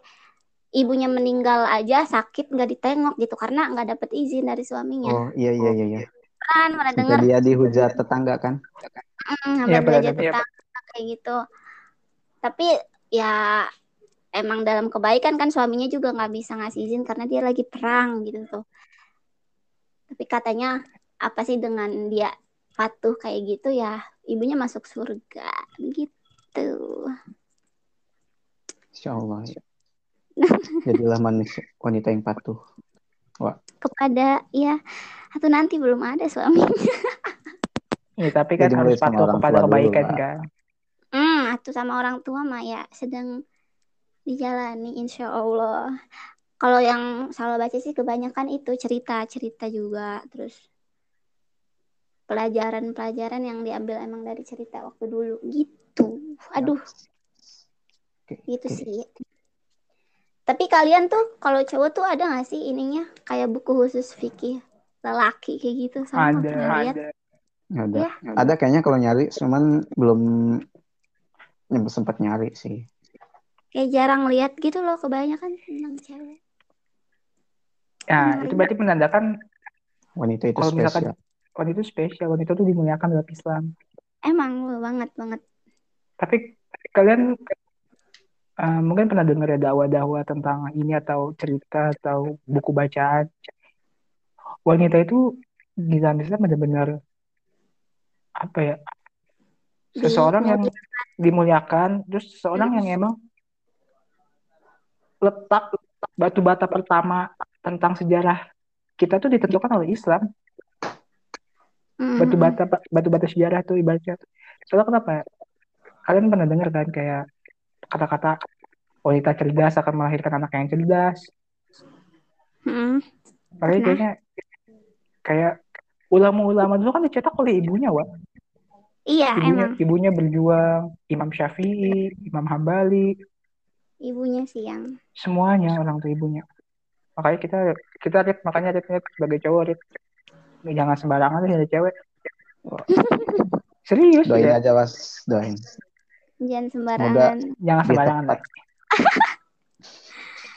ibunya meninggal aja sakit nggak ditengok gitu karena nggak dapet izin dari suaminya. Oh iya iya iya. iya. Kan pernah dengar dia dihujat tetangga kan? Pernah belajar dengar. tetangga kayak gitu. Tapi ya emang dalam kebaikan kan suaminya juga nggak bisa ngasih izin karena dia lagi perang gitu tuh. Tapi katanya apa sih dengan dia patuh kayak gitu ya ibunya masuk surga gitu. Insya Allah. ya. Jadilah manusia wanita yang patuh. Kepada ya atau nanti belum ada suami. Iya, tapi kan Jadi harus patuh kepada dulu kebaikan, lah. kan? Hmm, atau sama orang tua mah ya sedang dijalani insya Allah. Kalau yang salah baca sih kebanyakan itu cerita-cerita juga, terus pelajaran-pelajaran yang diambil emang dari cerita waktu dulu gitu. Aduh, Oke, gitu sih. Tapi kalian tuh kalau cowok tuh ada gak sih ininya kayak buku khusus fikih lelaki kayak gitu? Sama Ada, ada. Ada. Ya. Ada kayaknya kalau nyari, cuman belum sempat nyari sih. Kayak jarang lihat gitu loh kebanyakan tentang cewek. Nah, Menarik. itu berarti menandakan Wanita itu kalau misalkan spesial. wanita itu spesial, wanita itu dimuliakan dalam Islam. Emang banget banget. Tapi kalian eh, mungkin pernah dengar ya dakwah-dakwah tentang ini atau cerita atau buku bacaan. Wanita itu di dalam Islam benar-benar apa ya? Seseorang yang dimuliakan, terus seseorang yang emang letak batu bata pertama tentang sejarah kita tuh ditentukan oleh Islam. Hmm. Batu bata batu bata sejarah tuh ibaratnya. Soalnya kenapa? Kalian pernah dengar kan kayak kata-kata wanita cerdas akan melahirkan anak yang cerdas. Hmm. Pernah. kayaknya kayak ulama-ulama dulu kan dicetak oleh ibunya, Wak. Iya Ibunya, emang ibunya berjuang, Imam Syafi'i, Imam Hambali, ibunya sih yang semuanya orang tua ibunya. Makanya kita kita Rit, makanya Rit, Rit, sebagai cowok Rit, jangan sembarangan deh ada cewek. Serius Doain ya, aja was, doain. Jangan sembarangan. jangan sembarangan.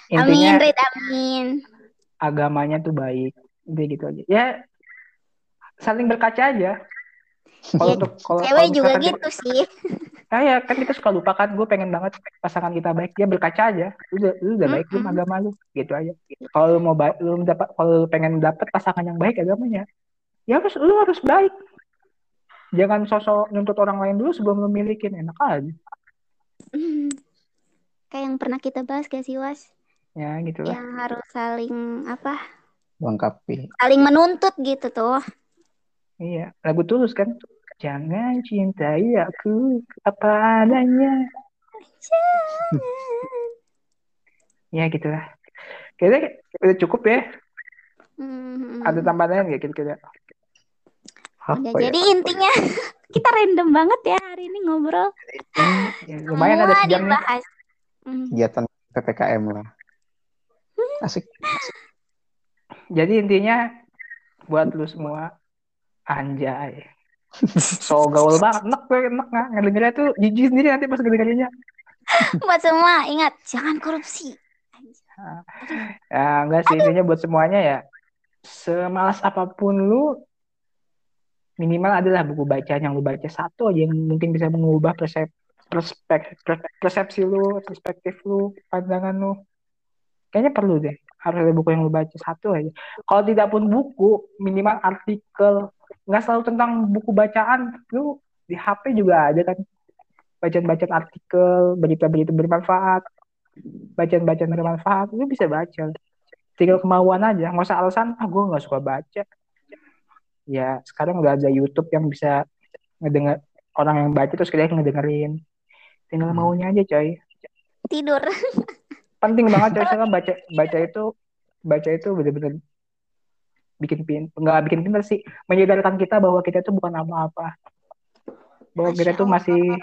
Intinya Amin, Rid, amin. agamanya tuh baik, udah gitu aja. Ya saling berkaca aja. Kalau Ya, untuk kalau Cewek kalau juga kita- gitu sih. Ah, ya kan kita suka lupa kan gue pengen banget pasangan kita baik dia berkaca aja lu udah, lu udah baik belum Mm-mm. agama lu gitu aja kalau lu mau baik lu dapat kalau lu pengen dapat pasangan yang baik agamanya ya harus lu harus baik jangan sosok nuntut orang lain dulu sebelum lu milikin enak aja. Kayak yang pernah kita bahas gak sih, Was? ya gitu lah Yang harus saling apa? Lengkapi. Saling menuntut gitu tuh. iya lagu tulus kan Jangan cintai aku apa adanya. Ya gitulah. Kayaknya udah cukup ya. Hmm. Ada tambahan nggak kira-kira? Apa Udah, ya? jadi intinya kita random banget ya hari ini ngobrol. Ya, lumayan ada Semua sejam nih. dibahas. Hmm. Kegiatan PPKM lah. Asik. Jadi intinya buat lu semua anjay. So gaul banget, enak gue enak nggak ngedengernya tuh jijik sendiri nanti pas ngedengerinnya. Buat semua ingat jangan korupsi. Ya enggak sih intinya buat semuanya ya. Semalas apa pun lu minimal adalah buku bacaan yang lu baca satu aja yang mungkin bisa mengubah persep perspek- per- persepsi lu, perspektif lu, pandangan lu. Kayaknya perlu deh. Harus ada buku yang lu baca satu aja. Kalau tidak pun buku, minimal artikel. Nggak selalu tentang buku bacaan. Lu di HP juga ada kan. Bacaan-bacaan artikel, berita-berita bermanfaat. Bacaan-bacaan bermanfaat. Lu bisa baca. Tinggal kemauan aja. Nggak usah alasan, ah gue nggak suka baca. Ya, sekarang udah ada YouTube yang bisa ngedenger orang yang baca terus kita ngedengerin. Tinggal Hmm. maunya aja, coy. Tidur. Penting banget, coy. Soalnya baca baca itu baca itu bener-bener bikin pin nggak bikin pintar sih menyadarkan kita bahwa kita itu bukan apa-apa bahwa kita tuh masih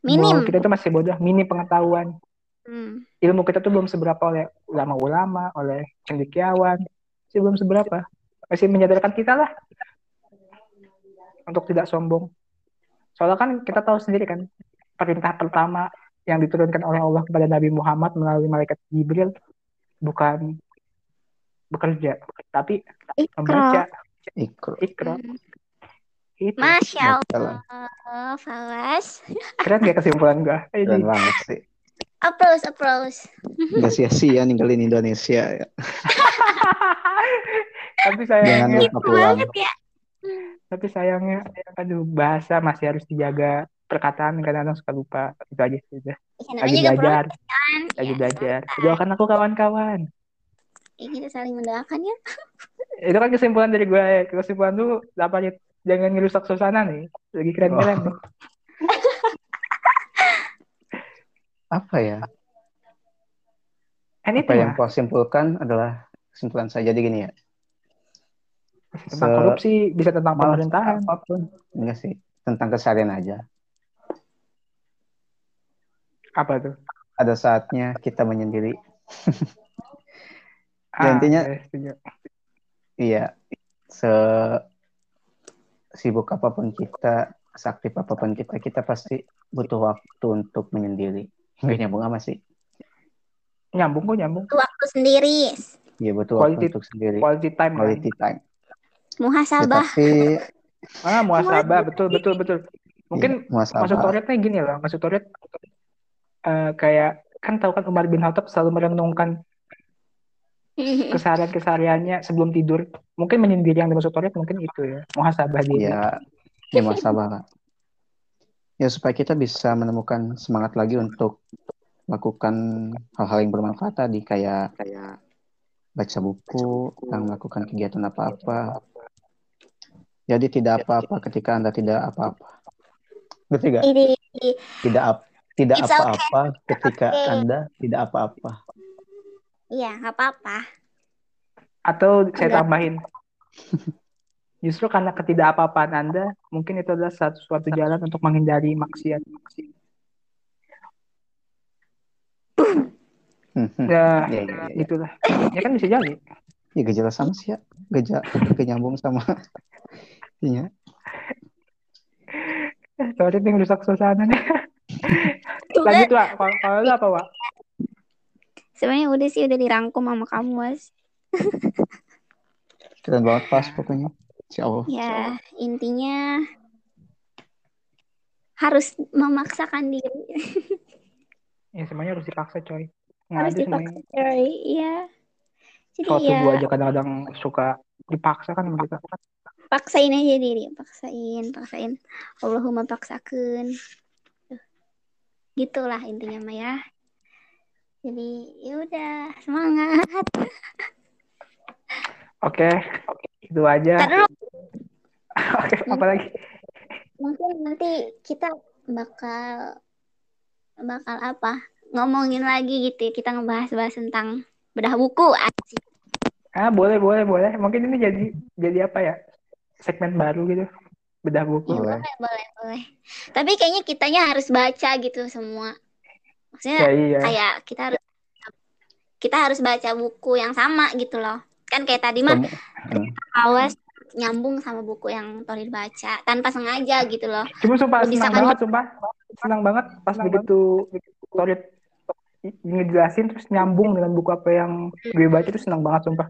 Minim. kita tuh masih bodoh minim pengetahuan Hmm. ilmu kita tuh belum seberapa oleh ulama-ulama oleh cendekiawan sih belum seberapa masih menyadarkan kita lah untuk tidak sombong soalnya kan kita tahu sendiri kan perintah pertama yang diturunkan oleh Allah kepada Nabi Muhammad melalui malaikat Jibril bukan bekerja tapi Ikro. membaca Ikro. ikro Hmm. itu Masya. Allah, Fawas. keren gak kesimpulan gua Keren Ini banget sih. Applause, applause. Gak sia-sia ninggalin Indonesia ya. tapi Jangan sayangnya lupa pulang. Banget ya. tapi sayangnya aduh bahasa masih harus dijaga perkataan kadang-kadang suka lupa itu aja sih udah Ya, lagi belajar kan. lagi Ya, belajar doakan aku kawan-kawan Ya, kita saling mendoakan ya. itu kan kesimpulan dari gue ya kesimpulan lu apa jangan ngerusak suasana nih lagi keren-keren nih Apa ya? Apa anything yang lah kau simpulkan adalah kesimpulan saya. Jadi gini ya. tentang Se- korupsi bisa tentang pemerintahan apa pun. Enggak sih. Tentang keseharian aja. apa tuh Ada saatnya kita menyendiri. ah, intinya- setuju. Iya. Se sibuk apa pun kita, seaktif apa pun kita, kita pasti butuh waktu untuk menyendiri. Enggak nyambung apa sih? nyambung kok nyambung Waktu sendiri. Iya butuh Quality- waktu untuk sendiri. quality time kan? Quality time. Ya, Muhasabah. tapi ah muasabah betul betul betul mungkin iya, muasabah. maksud Toretnya gini loh maksud Toret eh, kayak kan tahu kan Umar bin Khattab selalu merenungkan keseharian kesehariannya sebelum tidur mungkin menyendiri yang dimaksud Toret mungkin itu ya muhasabah diri ya ya muasabah Kak. Ya supaya kita bisa menemukan semangat lagi untuk lakukan hal-hal yang bermanfaat tadi kayak kayak baca buku dan melakukan kegiatan apa-apa jadi tidak apa-apa ketika anda tidak apa-apa ngerti gak? Tidak ap- tidak It's okay. apa-apa ketika okay. anda tidak apa-apa Iya, nggak apa-apa. atau saya tambahin justru karena ketidakapa-apaan Anda mungkin itu adalah satu suatu jalan untuk menghindari maksiat. Hmm, hmm. ya ya, ya, ya, ya. gitulah ya kan bisa jadi. Ya gak jelas sama sih ya. Gak, ja- gak nyambung sama iya. Toret yang rusak suasana nih. Tuh, lanjut Wak. Kalau kalau lu apa Wak? Sebenarnya udah sih udah dirangkum sama kamu, Mas. keren banget pas pokoknya Insya Allah Ya, intinya harus memaksakan diri. ya semuanya harus dipaksa coy nggak harus semuanya dipaksa, coy. Iya. Jadi kalau ya, tubuh aja kadang-kadang suka dipaksa kan sama kita paksain aja diri, paksain, paksain. Allahumma paksakan. Gitulah intinya mah ya. Jadi ya udah semangat. oke itu aja oke apa lagi mungkin nanti kita bakal bakal apa ngomongin lagi gitu ya. kita ngebahas-bahas tentang bedah buku asik Ah, boleh, boleh, boleh. Mungkin ini jadi jadi apa ya? Segmen baru gitu. Bedah buku. Ya, Boleh. boleh boleh boleh tapi kayaknya kitanya harus baca gitu semua maksudnya Ya iya. kayak kita harus kita harus baca buku yang sama gitu loh kan kayak tadi mah awas nyambung sama buku yang Torid baca tanpa sengaja gitu loh Cuma sumpah Lu bisa senang kan- banget, sumpah. Senang banget pas begitu Torit ngejelasin terus nyambung dengan buku apa yang gue baca itu senang banget sumpah.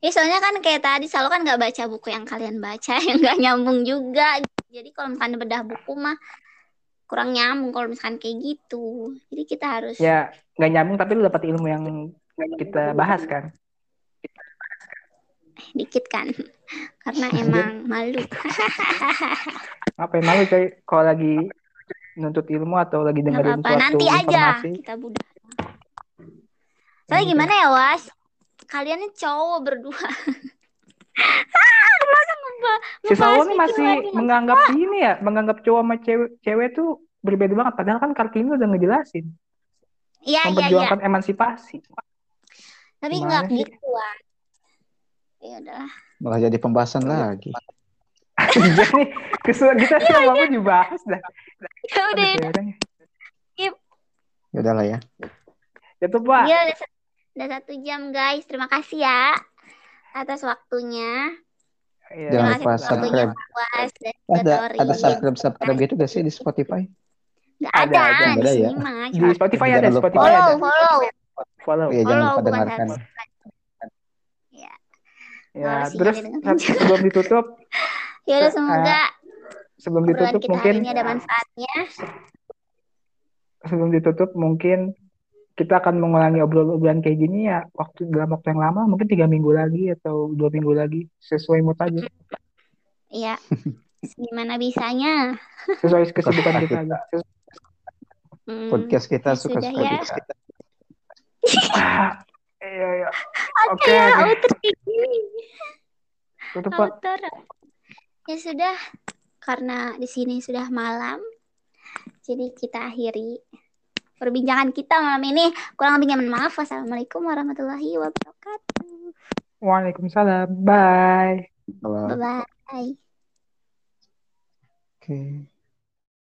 Ya soalnya kan kayak tadi selalu kan nggak baca buku yang kalian baca yang nggak nyambung juga. Jadi kalau misalkan bedah buku mah kurang nyambung kalau misalkan kayak gitu. Jadi kita harus Ya nggak nyambung tapi lu dapat ilmu yang kita bahas kan. dikit kan. Karena emang malu. Ngapain malu coy kalau lagi nuntut ilmu atau lagi dengerin apa-apa. suatu Nanti aja informasi. kita budak. Soalnya gimana ya Was? Kalian ini cowok berdua. Masa ngebah- Si nih itu masih lagi? menganggap ini ya, menganggap cowok sama cewek, cewek tuh berbeda banget. Padahal kan Kartini udah ngejelasin, Iya iya iya. memperjuangkan emansipasi. Tapi nggak sih? gitu Was. Ya udahlah. Malah jadi pembahasan lagi. Iya nih, kesulitan kita sih apa apa dibahas dah. Ya udah. Ya udahlah ya. Ya tuh Pak. Iya udah, satu- udah satu jam guys. Terima kasih ya atas waktunya. Iya. Jangan lupa subscribe. Ada ada subscribe subscribe gitu gak sih di Spotify? Nggak Ada, ada, ada. di Ada ya? Di Spotify ada. Spotify Follow, ada. follow, Follow. Iya jangan follow, lupa dengarkan. Ya, terus sebelum ditutup, Ya udah Se- semoga sebelum obrolan ditutup kita mungkin hari ini ada manfaatnya. sebelum ditutup mungkin kita akan mengulangi obrolan kayak gini ya waktu dalam waktu yang lama mungkin tiga minggu lagi atau dua minggu lagi sesuai mood aja Iya. Gimana bisanya? sesuai kesibukan kita aja Hmm, Podcast kita ya suka suka ya. kita. Ah, iya iya oke Ya, tutup. Ya sudah, karena di sini sudah malam, jadi kita akhiri perbincangan kita malam ini. Kurang lebihnya mohon maaf. Wassalamualaikum warahmatullahi wabarakatuh. Waalaikumsalam bye Bye bye. Oke.